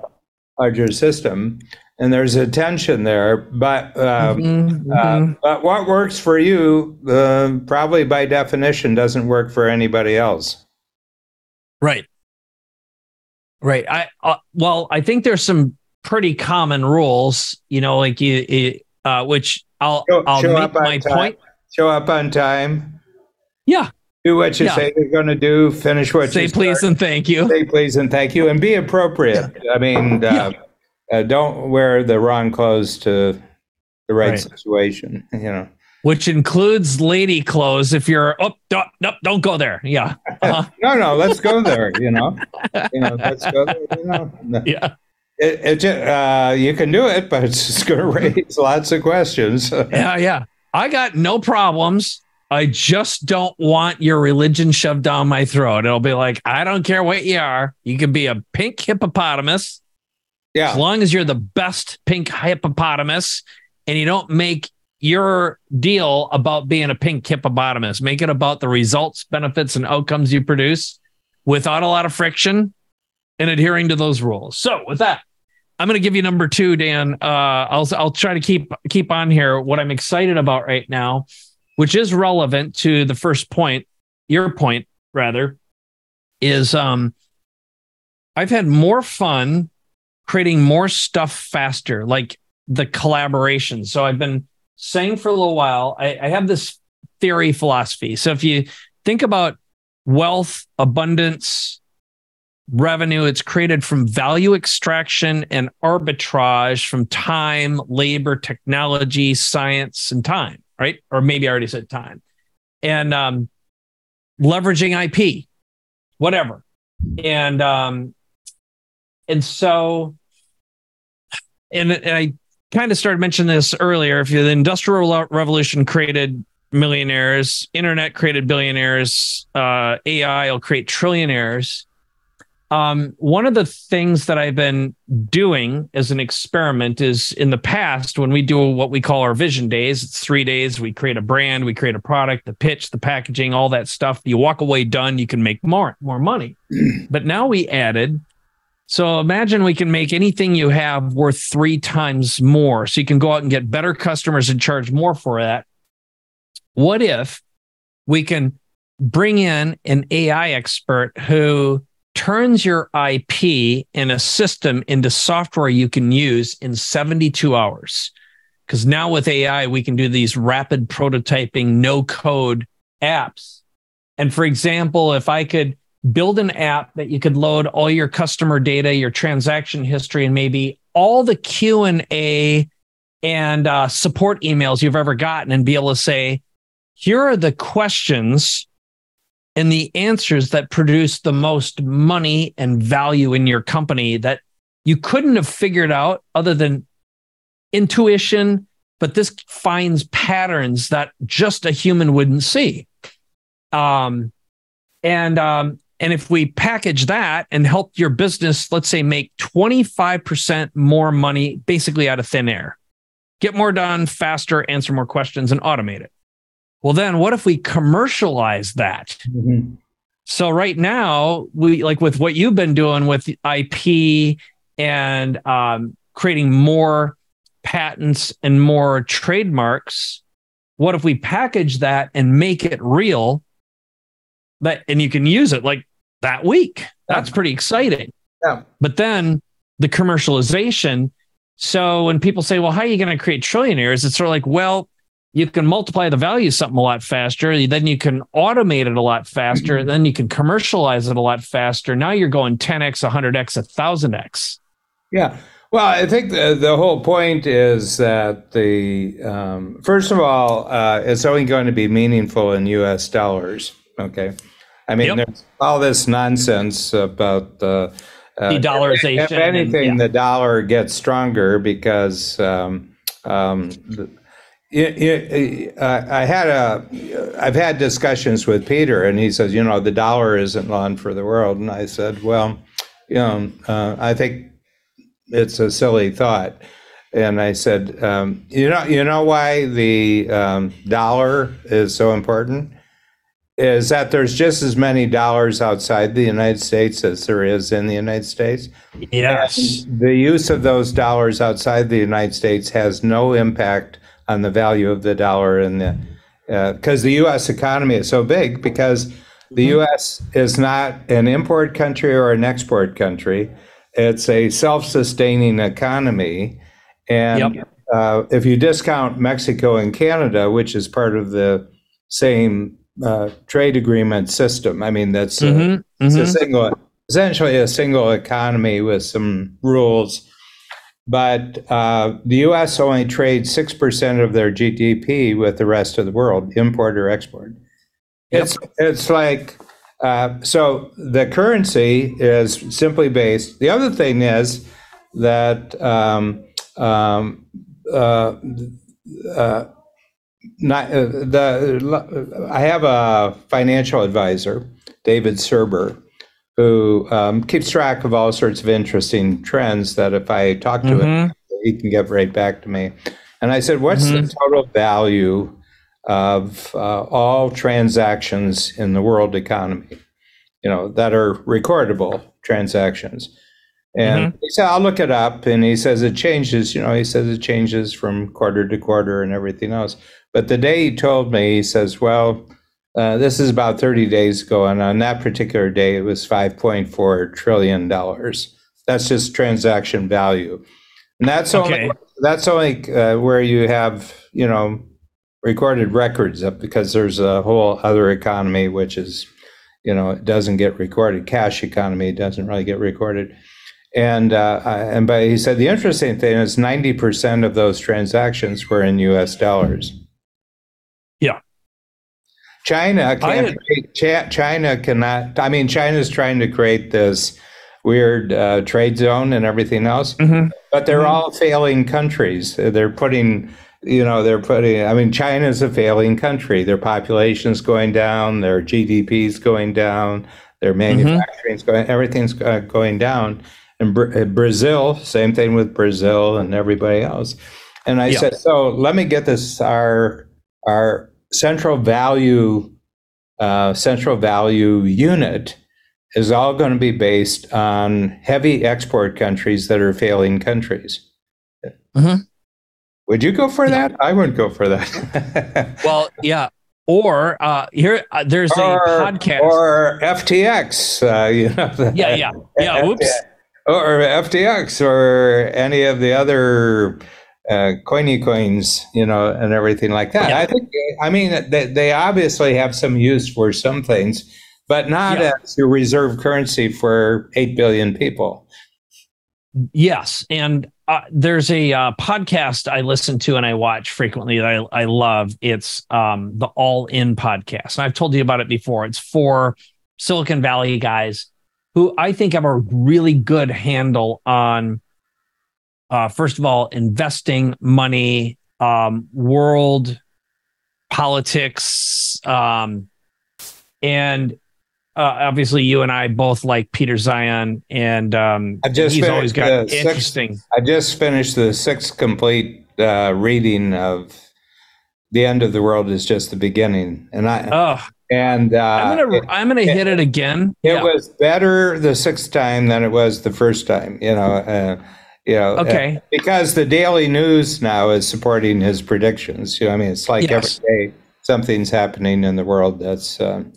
larger system. And there's a tension there, but um, Mhm, uh, mhm. but what works for you, uh, probably by definition, doesn't work for anybody else. Right. Right. I uh, well, I think there's some pretty common rules, you know, like you, you uh, which I'll Show- I'll show make my time. point. Show up on time. Yeah. Do what you Yeah. say you're going to do. Finish what you Say please start. and thank you. say please and thank you and be appropriate i mean uh, uh, don't wear the wrong clothes to the right, Right. situation you know Which includes lady clothes. If you're oh don't no, don't go there. Yeah. Uh-huh. no no let's go there you know you know let's go there you know No. Yeah. it, it uh, you can do it but it's just going to raise lots of questions Yeah. Yeah. I got no problems. I just don't want your religion shoved down my throat. It'll be like, I don't care what you are. You can be a pink hippopotamus. yeah as long as you're the best pink hippopotamus and you don't make your deal about being a pink hippopotamus, make it about the results, benefits, and outcomes you produce without a lot of friction and adhering to those rules. So, with that, I'm going to give you number two, Dan. Uh, I'll I'll try to keep keep on here. What I'm excited about right now, which is relevant to the first point, your point rather, is um, I've had more fun creating more stuff faster, like the collaboration. So I've been saying for a little while, I, I have this theory philosophy. So if you think about wealth, abundance, revenue, it's created from value extraction and arbitrage from time, labor, technology, science, and time, right? Or maybe I already said time. and um, leveraging IP, whatever. And um, and so, and, and I kind of started mentioning this earlier. If the industrial revolution created millionaires, internet created billionaires, uh, AI will create trillionaires. Um, one of the things that I've been doing as an experiment is in the past, when we do what we call our vision days, it's three days. We create a brand, we create a product, the pitch, the packaging, all that stuff. You walk away done, you can make more, more money. but now we added so imagine we can make anything you have worth three times more. So you can go out and get better customers and charge more for that. What if we can bring in an AI expert who turns your IP in a system into software you can use in 72 hours? Because now with AI, we can do these rapid prototyping, no code apps. And for example, if I could build an app that you could load all your customer data, your transaction history, and maybe all the Q and A and uh, support emails you've ever gotten, and be able to say, "Here are the questions and the answers that produce the most money and value in your company that you couldn't have figured out other than intuition." But this finds patterns that just a human wouldn't see. Um, and um, and if we package that and help your business, let's say, make 25% more money basically out of thin air, get more done faster, answer more questions, and automate it. Well, then what if we commercialize that? Mm-hmm. So, right now, we like with what you've been doing with IP and um, creating more patents and more trademarks. What if we package that and make it real that and you can use it like that week. That's pretty exciting. Yeah. But then the commercialization. So when people say, well, how are you going to create trillionaires? It's sort of like, well, you can multiply the value of something a lot faster. Then you can automate it a lot faster. Mm-hmm. Then you can commercialize it a lot faster. Now you're going 10x, 100x, 1000x. Yeah. Well, I think the, the whole point is that the, um, first of all, uh, it's only going to be meaningful in US dollars. Okay. I mean, yep. there's all this nonsense about the uh, de-dollarization. If, if anything, and, yeah. the dollar gets stronger because um, um, it, it, uh, I had a, I've had discussions with Peter, and he says, you know, the dollar isn't on for the world, and I said, well, you know, uh, I think it's a silly thought. And I said, um, you know, you know why the um, dollar is so important is that there's just as many dollars outside the United States as there is in the United States. Yes. And the use of those dollars outside the United States has no impact on the value of the dollar and the because uh, the U.S. economy is so big because the mm-hmm. U.S. is not an import country or an export country. It's a self-sustaining economy, and yep. uh, if you discount Mexico and Canada, which is part of the same uh, trade agreement system. I mean, that's mm-hmm, a, mm-hmm. a single, essentially a single economy with some rules. But uh, the U.S. only trades six percent of their GDP with the rest of the world, import or export. Yep. It's it's like uh, so the currency is simply based. The other thing is that um, um, uh, uh not uh, the I have a financial advisor, David Serber, who um, keeps track of all sorts of interesting trends that if I talk to mm-hmm. him, he can get right back to me. And I said, "What's mm-hmm. the total value of uh, all transactions in the world economy? You know that are recordable transactions." And mm-hmm. he said, I'll look it up. And he says it changes, you know, he says it changes from quarter to quarter and everything else. But the day he told me, he says, Well, uh, this is about 30 days ago. And on that particular day, it was $5.4 trillion. That's just transaction value. And that's okay. only, that's only uh, where you have, you know, recorded records up because there's a whole other economy, which is, you know, it doesn't get recorded. Cash economy doesn't really get recorded. And uh, and but he said the interesting thing is 90% of those transactions were in U.S. dollars. China can't. Create, China cannot. I mean, China's trying to create this weird uh, trade zone and everything else, mm-hmm. but they're mm-hmm. all failing countries. They're putting, you know, they're putting. I mean, China's a failing country. Their population's going down. Their GDP's going down. Their mm-hmm. manufacturing's mm-hmm. going. Everything's uh, going down. And Br- uh, Brazil, same thing with Brazil and everybody else. And I yeah. said, so let me get this. Our our central value uh, central value unit is all going to be based on heavy export countries that are failing countries. Mm-hmm. Would you go for that? I wouldn't go for that. well, yeah. Or uh, here, uh, there's or, a podcast or FTX. Uh, you know, yeah, yeah, yeah. Oops. Or FTX or any of the other uh, coiny coins, you know, and everything like that. Yeah. I think, I mean, they, they obviously have some use for some things, but not yeah. as a reserve currency for 8 billion people. Yes. And uh, there's a uh, podcast I listen to and I watch frequently that I, I love. It's um, the All In podcast. And I've told you about it before. It's for Silicon Valley guys who I think have a really good handle on uh, first of all, investing money, um, world politics, um, and uh, obviously you and I both like Peter Zeihan, and um, I just he's always got interesting. Sixth, I just finished the sixth complete uh, reading of "The End of the World Is Just the Beginning," and I. Oh. And uh, I'm gonna it, I'm gonna hit it again. It yeah. was better the sixth time than it was the first time. You know, uh, you know, okay. Uh, because the Daily News now is supporting his predictions. You know, I mean, it's like yes. every day something's happening in the world that's. Um,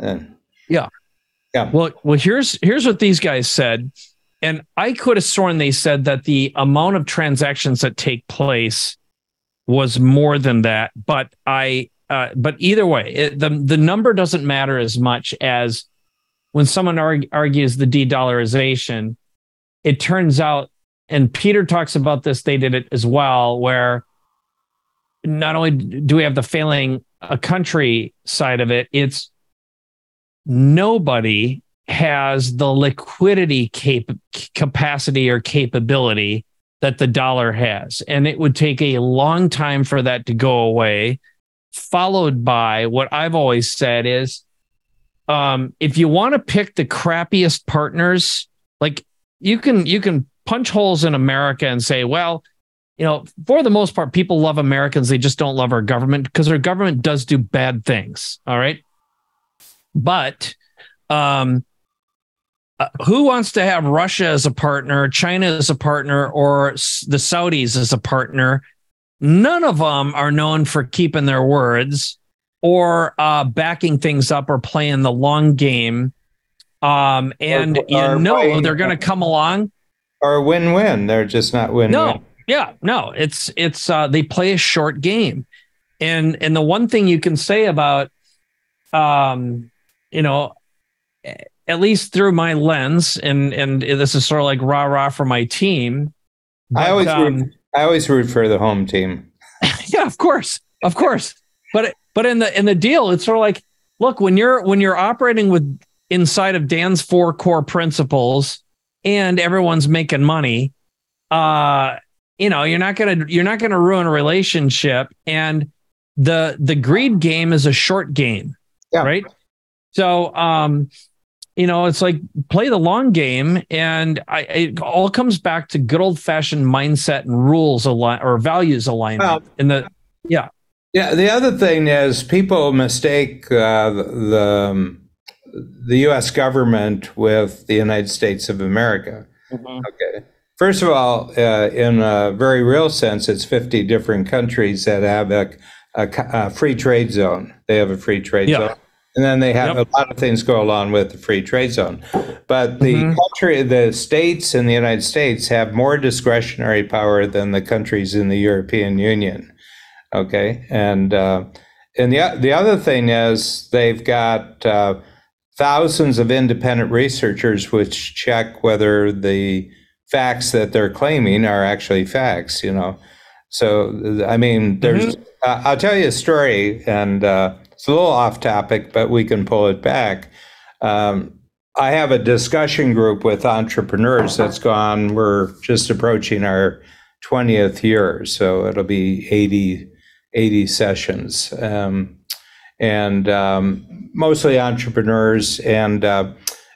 uh, yeah. Yeah. Well, well, here's here's what these guys said, and I could have sworn they said that the amount of transactions that take place was more than that, but I. Uh, but either way, it, the the number doesn't matter as much as when someone arg- argues the de-dollarization. It turns out and Peter talks about this. They did it as well, where not only do we have the failing a country side of it, it's nobody has the liquidity cap- capacity or capability that the dollar has. And it would take a long time for that to go away, followed by what I've always said is um, if you want to pick the crappiest partners, like you can you can punch holes in America and say, well, you know, for the most part, people love Americans. They just don't love our government because our government does do bad things. All right. But um, uh, who wants to have Russia as a partner, China as a partner, or the Saudis as a partner? None of them are known for keeping their words or uh, backing things up or playing the long game. Um, and or, you know they're going to come along or win-win. They're just not win. Win. No, yeah, no. It's it's uh, they play a short game, and and the one thing you can say about, um, you know, at least through my lens, and and this is sort of like rah rah for my team. But, I always um, root, I always root for the home team. yeah, of course, of course. But but in the in the deal, it's sort of like, look when you're when you're operating with inside of Dan's four core principles and everyone's making money, uh, you know, you're not gonna you're not gonna ruin a relationship. And the the greed game is a short game, yeah. right? So, um, you know, it's like play the long game, and I, it all comes back to good old fashioned mindset and rules align or values alignment. Well, in the yeah, yeah. The other thing is people mistake uh, the um, the U.S. government with the United States of America. Mm-hmm. Okay. First of all, uh, in a very real sense, it's 50 different countries that have a, a, a free trade zone. They have a free trade yeah. zone. And then they have yep. a lot of things go along with the free trade zone. But the mm-hmm. country, the states in the United States have more discretionary power than the countries in the European Union. Okay. And, uh, and the, the other thing is they've got, uh, thousands of independent researchers which check whether the facts that they're claiming are actually facts you know so i mean there's mm-hmm. uh, i'll tell you a story and uh, it's a little off topic, but we can pull it back. Um, I have a discussion group with entrepreneurs that's gone. We're just approaching our 20th year, so it'll be 80, 80 sessions. Um, and um, mostly entrepreneurs. And uh,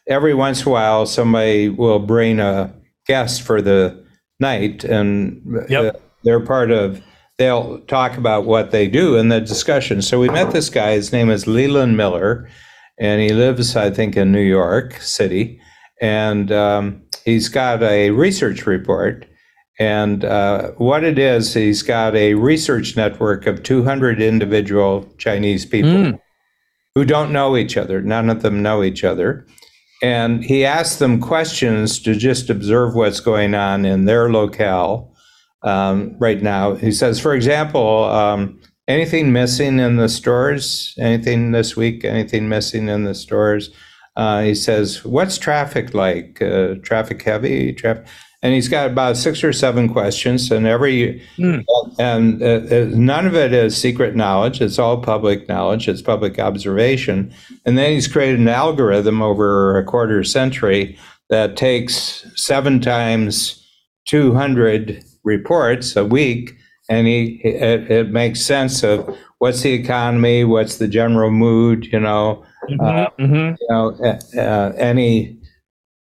every once in a while, somebody will bring a guest for the night, and Yep. uh, they're part of. They'll talk about what they do in the discussion. So we met this guy. His name is Leland Miller, and he lives, I think, in New York City. And um, he's got a research report. And uh, what it is, he's got a research network of 200 individual Chinese people Mm. who don't know each other. None of them know each other. And he asks them questions to just observe what's going on in their locale um, right now. He says, for example, um, anything missing in the stores? Anything this week? Anything missing in the stores? Uh, he says, what's traffic like? Uh, traffic heavy? Traffic? And he's got about six or seven questions, and every Hmm. and uh, uh, none of it is secret knowledge. It's all public knowledge. It's public observation. And then he's created an algorithm over a quarter century that takes seven times 200 reports a week, and he it, it makes sense of what's the economy, what's the general mood, you know, Mhm, mhm. you know, uh, uh, any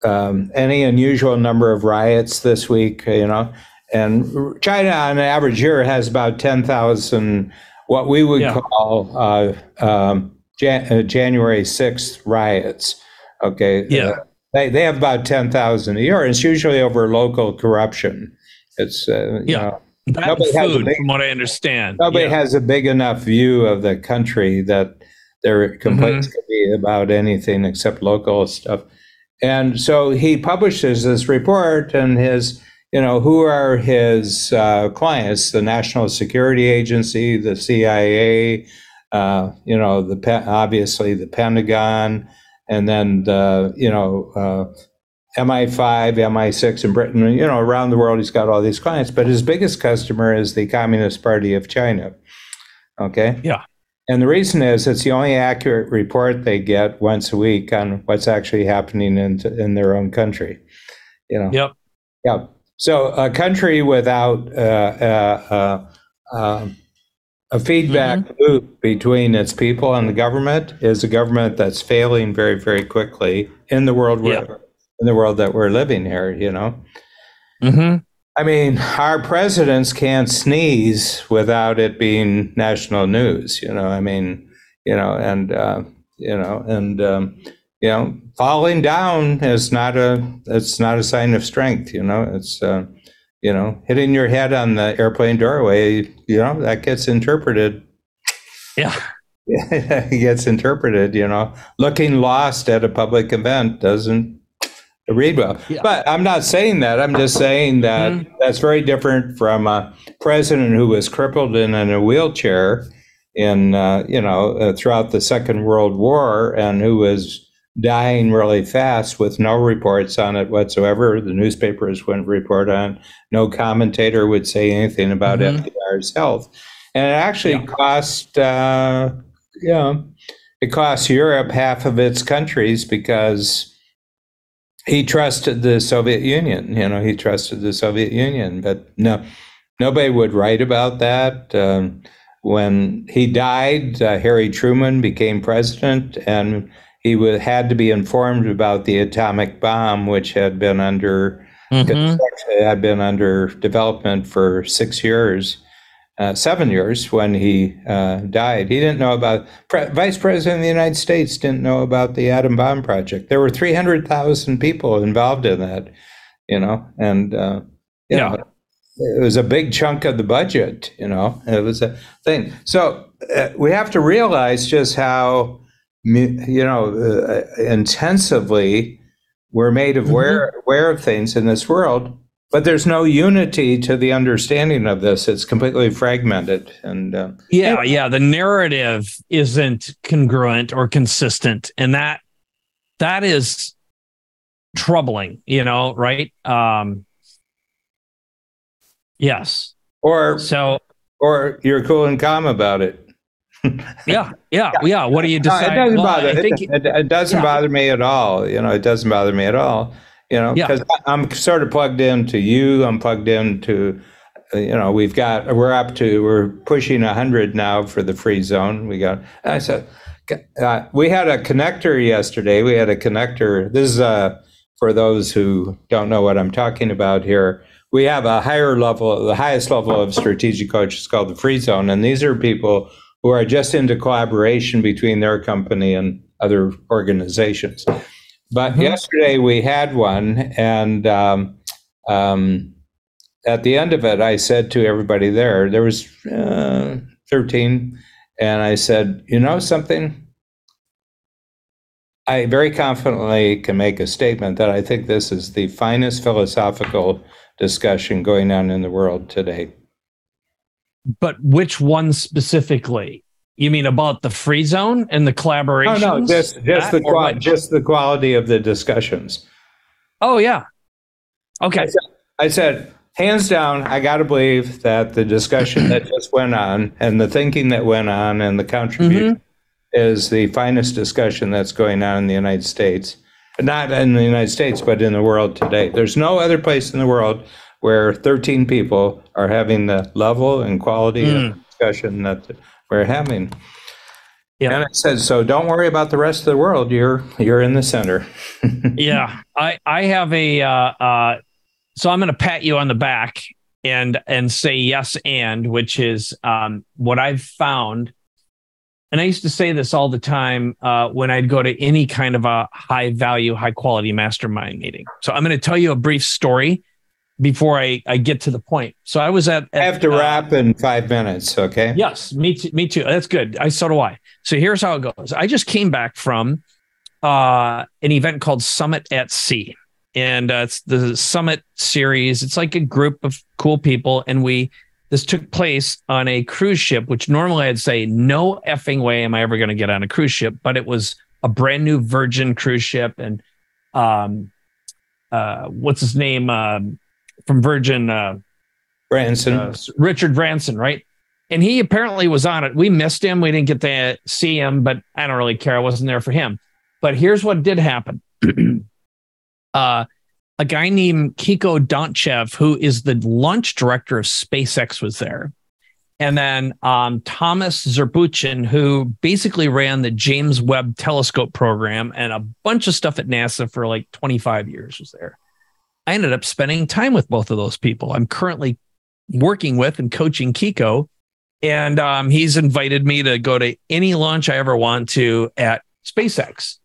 um, any unusual number of riots this week, you know, and China on average year has about ten thousand what we would Yeah. call uh, um, Jan- uh, January sixth riots. Okay, Yeah. Uh, they they have about ten thousand a year. It's usually over local corruption. It's uh, you Yeah. know, That Nobody has a food, big- from what I understand. Nobody Yeah. has a big enough view of the country that their complaints Mm-hmm. can be about anything except local stuff. And so he publishes this report and his, you know, who are his uh, clients? The National Security Agency, the CIA, uh, you know, the obviously the Pentagon, and then the, you know, uh, MI5, MI6 in Britain, you know, around the world, he's got all these clients, but his biggest customer is the Communist Party of China. Okay. Yeah. And the reason is it's the only accurate report they get once a week on what's actually happening in, in their own country. You know. Yep. Yeah. So a country without uh, uh, uh, um, a feedback loop between its people and the government is a government that's failing very, very quickly in the world where, in the world that we're living here. You know. hmm I mean, our presidents can't sneeze without it being national news. You know, I mean, you know, and uh, you know, and um, you know, falling down is not a it's not a sign of strength. You know, it's uh, you know, hitting your head on the airplane doorway. You know, that gets interpreted. Yeah. it gets interpreted. You know, looking lost at a public event doesn't read well. Yeah. But I'm not saying that. I'm just saying that Mhm. that's very different from a president who was crippled and in a wheelchair in uh, you know uh, throughout the Second World War and who was dying really fast with no reports on it whatsoever. The newspapers wouldn't report on. No commentator would say anything about Mhm. FDR's health, and it actually Yeah. cost uh, you know it cost Europe half of its countries because he trusted the Soviet Union. You know, he trusted the Soviet Union, but no, nobody would write about that. Um, when he died, uh, Harry Truman became president, and he wa had to be informed about the atomic bomb, which had been under Mhm. had been under development for six years, uh, seven years when he uh, died. He didn't know about, Pre- Vice President of the United States didn't know about the atom bomb project. There were 300,000 people involved in that, you know, and, uh, you Yeah. know, it was a big chunk of the budget, you know, it was a thing. So uh, we have to realize just how, you know, uh, intensively we're made Mm-hmm. aware, aware of things in this world, but there's no unity to the understanding of this. It's completely fragmented. And uh, Yeah, yeah. The narrative isn't congruent or consistent, and that that is troubling. You know, right? Um, yes. or So or you're cool and calm about it. yeah, yeah, yeah. What do you No, decide? it doesn't Well, bother. I it, it, it doesn't yeah. bother me at all. You know, it doesn't bother me at all. You know, Yeah. because I'm sort of plugged into you. I'm plugged into. uh, You know, we've got. We're up to. We're pushing hundred now for the free zone. We got. I said, uh, we had a connector yesterday. We had a connector. This is uh, for those who don't know what I'm talking about here. We have a higher level, the highest level of strategic coaches called the free zone, and these are people who are just into collaboration between their company and other organizations. But Mhm. yesterday we had one, and um, um, at the end of it, I said to everybody there, there was uh, 13, and I said, you know something? I very confidently can make a statement that I think this is the finest philosophical discussion going on in the world today. but which one specifically? You mean about the free zone and the No, collaboration? no, just just the qual- what? just the quality of the discussions. Oh yeah. Okay. I said, hands down, I got to believe that the discussion that just went on and the thinking that went on and the contribution mm-hmm. is the finest discussion that's going on in the United States. Not in the United States, but in the world today. There's no other place in the world where 13 people are having the level and quality of mm. discussion that we're having. Yeah. And I said, so don't worry about the rest of the world. You're you're in the center. yeah i i have a uh uh so i'm going to pat you on the back and and say yes and which is um what i've found and i used to say this all the time uh when i'd go to any kind of a high value high quality mastermind meeting so i'm going to tell you a brief story before i i get to the point so i was at, I have to uh, wrap in five minutes, okay? Yes, me too. Me too. That's good. I so do I. So here's how it goes. I just came back from uh, an event called Summit at Sea, and uh, it's the Summit series. It's like a group of cool people, and we this took place on a cruise ship, which normally I'd say no effing way am I ever going to get on a cruise ship, but it was a brand new Virgin cruise ship, and um, uh, what's his name um, from Virgin? Uh, Branson. uh, Richard Branson, right? And he apparently was on it. We missed him. We didn't get to see him, but I don't really care. I wasn't there for him. But here's what did happen. uh, a guy named Kiko Dontchev, who is the launch director of SpaceX, was there. And then um, Thomas Zurbuchen, who basically ran the James Webb Telescope program and a bunch of stuff at NASA for like 25 years, was there. I ended up spending time with both of those people. I'm currently working with and coaching Kiko. And um, he's invited me to go to any launch I ever want to at SpaceX.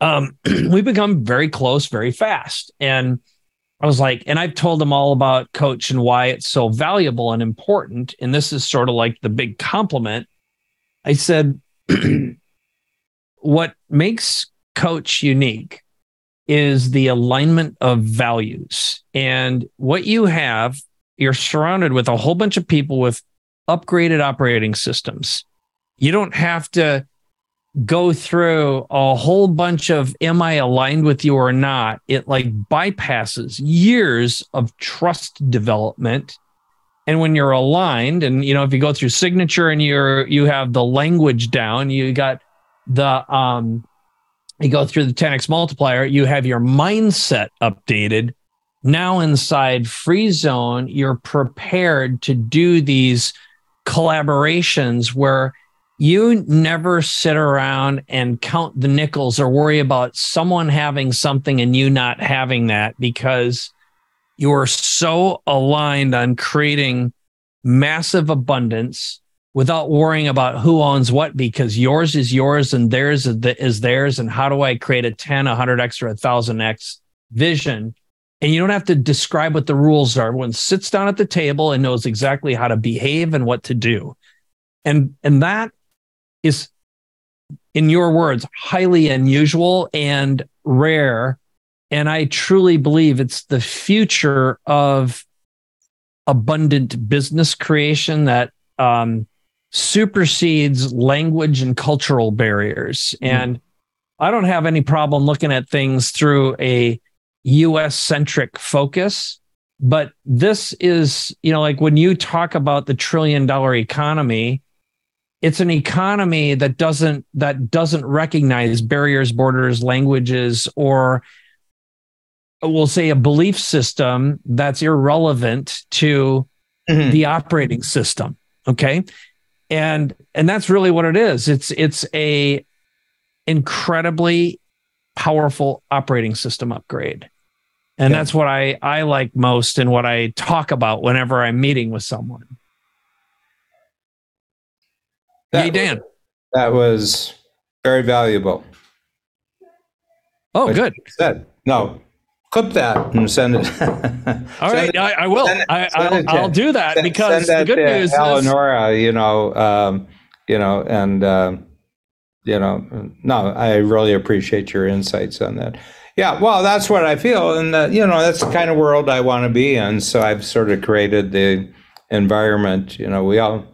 Um, we've become very close very fast. And I was like, and I've told him all about coach and why it's so valuable and important. And this is sort of like the big compliment. I said, what makes coach unique is the alignment of values. And what you have, you're surrounded with a whole bunch of people with upgraded operating systems. You don't have to go through a whole bunch of am I aligned with you or not? It like bypasses years of trust development. And when you're aligned, and you know, if you go through signature and you're you have the language down, you got the um you go through the 10x multiplier, you have your mindset updated. Now inside free zone, you're prepared to do these collaborations where you never sit around and count the nickels or worry about someone having something and you not having that because you're so aligned on creating massive abundance without worrying about who owns what because yours is yours and theirs is theirs. And how do i create a 10 100x or a 1000x vision? And you don't have to describe what the rules are. Everyone sits down at the table and knows exactly how to behave and what to do. And and that is in your words highly unusual and rare. And i truly believe it's the future of abundant business creation that um, supersedes language and cultural barriers. And I don't have any problem looking at things through a US centric focus. But this is, you know, like when you talk about the trillion dollar economy, it's an economy that doesn't that doesn't recognize barriers, borders, languages, or we'll say a belief system that's irrelevant to mm-hmm. the operating system. Okay. And and that's really what it is. It's it's a incredibly powerful operating system upgrade. And yeah. that's what I, I like most and what I talk about whenever I'm meeting with someone. That, hey, Dan. That was very valuable. Oh, what good. Said. No, clip that and send it. All right, it, I, I, will. It, I, will do that send, because send the good news Eleonora, is, you know, um, you know, and uh, you know, no, I really appreciate your insights on that. Yeah, well, that's what I feel, and uh, you know, that's the kind of world I want to be in. So I've sort of created the environment. You know, we all,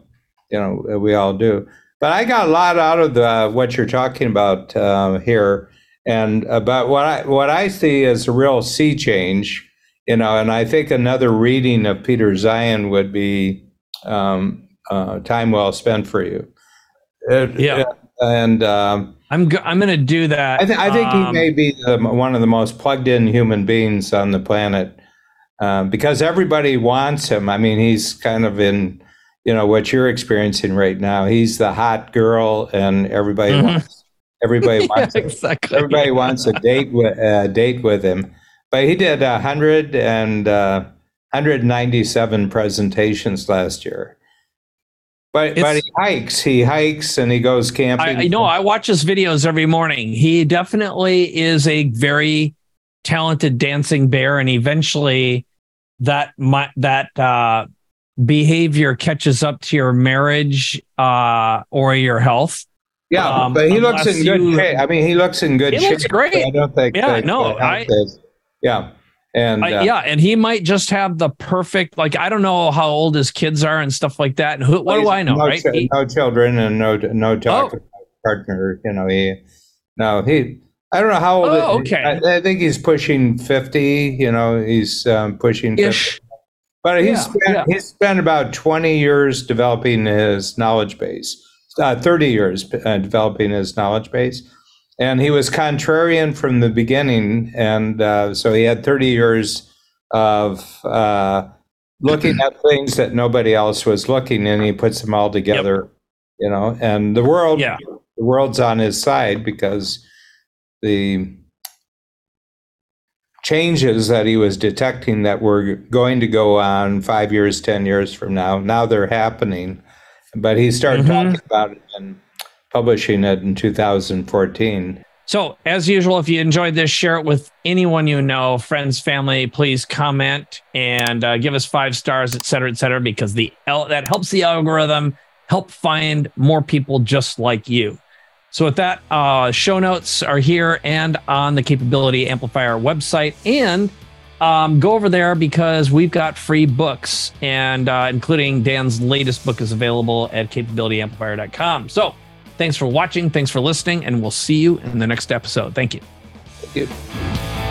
you know, we all do. But I got a lot out of the what you're talking about uh, here, and about what I what I see as a real sea change. You know, and I think another reading of Peter Zeihan would be um, uh, time well spent for you. It, yeah. It, and um, I'm go- I'm going to do that. I, th- I think um, he may be the, one of the most plugged in human beings on the planet um, because everybody wants him. I mean, he's kind of in you know what you're experiencing right now. He's the hot girl, and everybody mm-hmm. wants everybody wants yeah, exactly. everybody wants a date with uh, date with him. But he did a hundred and uh, 197 presentations last year. But it's, but he hikes. He hikes and he goes camping. I, I know. I watch his videos every morning. He definitely is a very talented dancing bear, and eventually that my, that uh, behavior catches up to your marriage uh, or your health. Yeah, um, but he looks in good you, shape. I mean, he looks in good he shape. looks great. I don't think. Yeah, no, I. Is. Yeah. And uh, yeah, and he might just have the perfect like I don't know how old his kids are and stuff like that. And who, what do I know? No, right? Ch- no children and no no oh. partner. You know, he no he. I don't know how old. Oh, okay. I, I, think he's pushing fifty. You know, he's um, pushing. 50. But he's yeah, spent, yeah. he's spent about twenty years developing his knowledge base. Uh, Thirty years uh, developing his knowledge base and he was contrarian from the beginning, and uh, so he had 30 years of uh, looking at things that nobody else was looking, and he puts them all together, yep. you know. And the world, yeah. the world's on his side because the changes that he was detecting that were going to go on five years, ten years from now, now they're happening. But he started mm-hmm. talking about it and publishing it in 2014. So, as usual, if you enjoyed this, share it with anyone you know, friends, family. Please comment and uh, give us five stars, et cetera, et cetera, because the that helps the algorithm help find more people just like you. So, with that, uh, show notes are here and on the Capability Amplifier website, and um, go over there because we've got free books, and uh, including Dan's latest book is available at capabilityamplifier.com. So. Thanks for watching. Thanks for listening. And we'll see you in the next episode. Thank you. Thank you.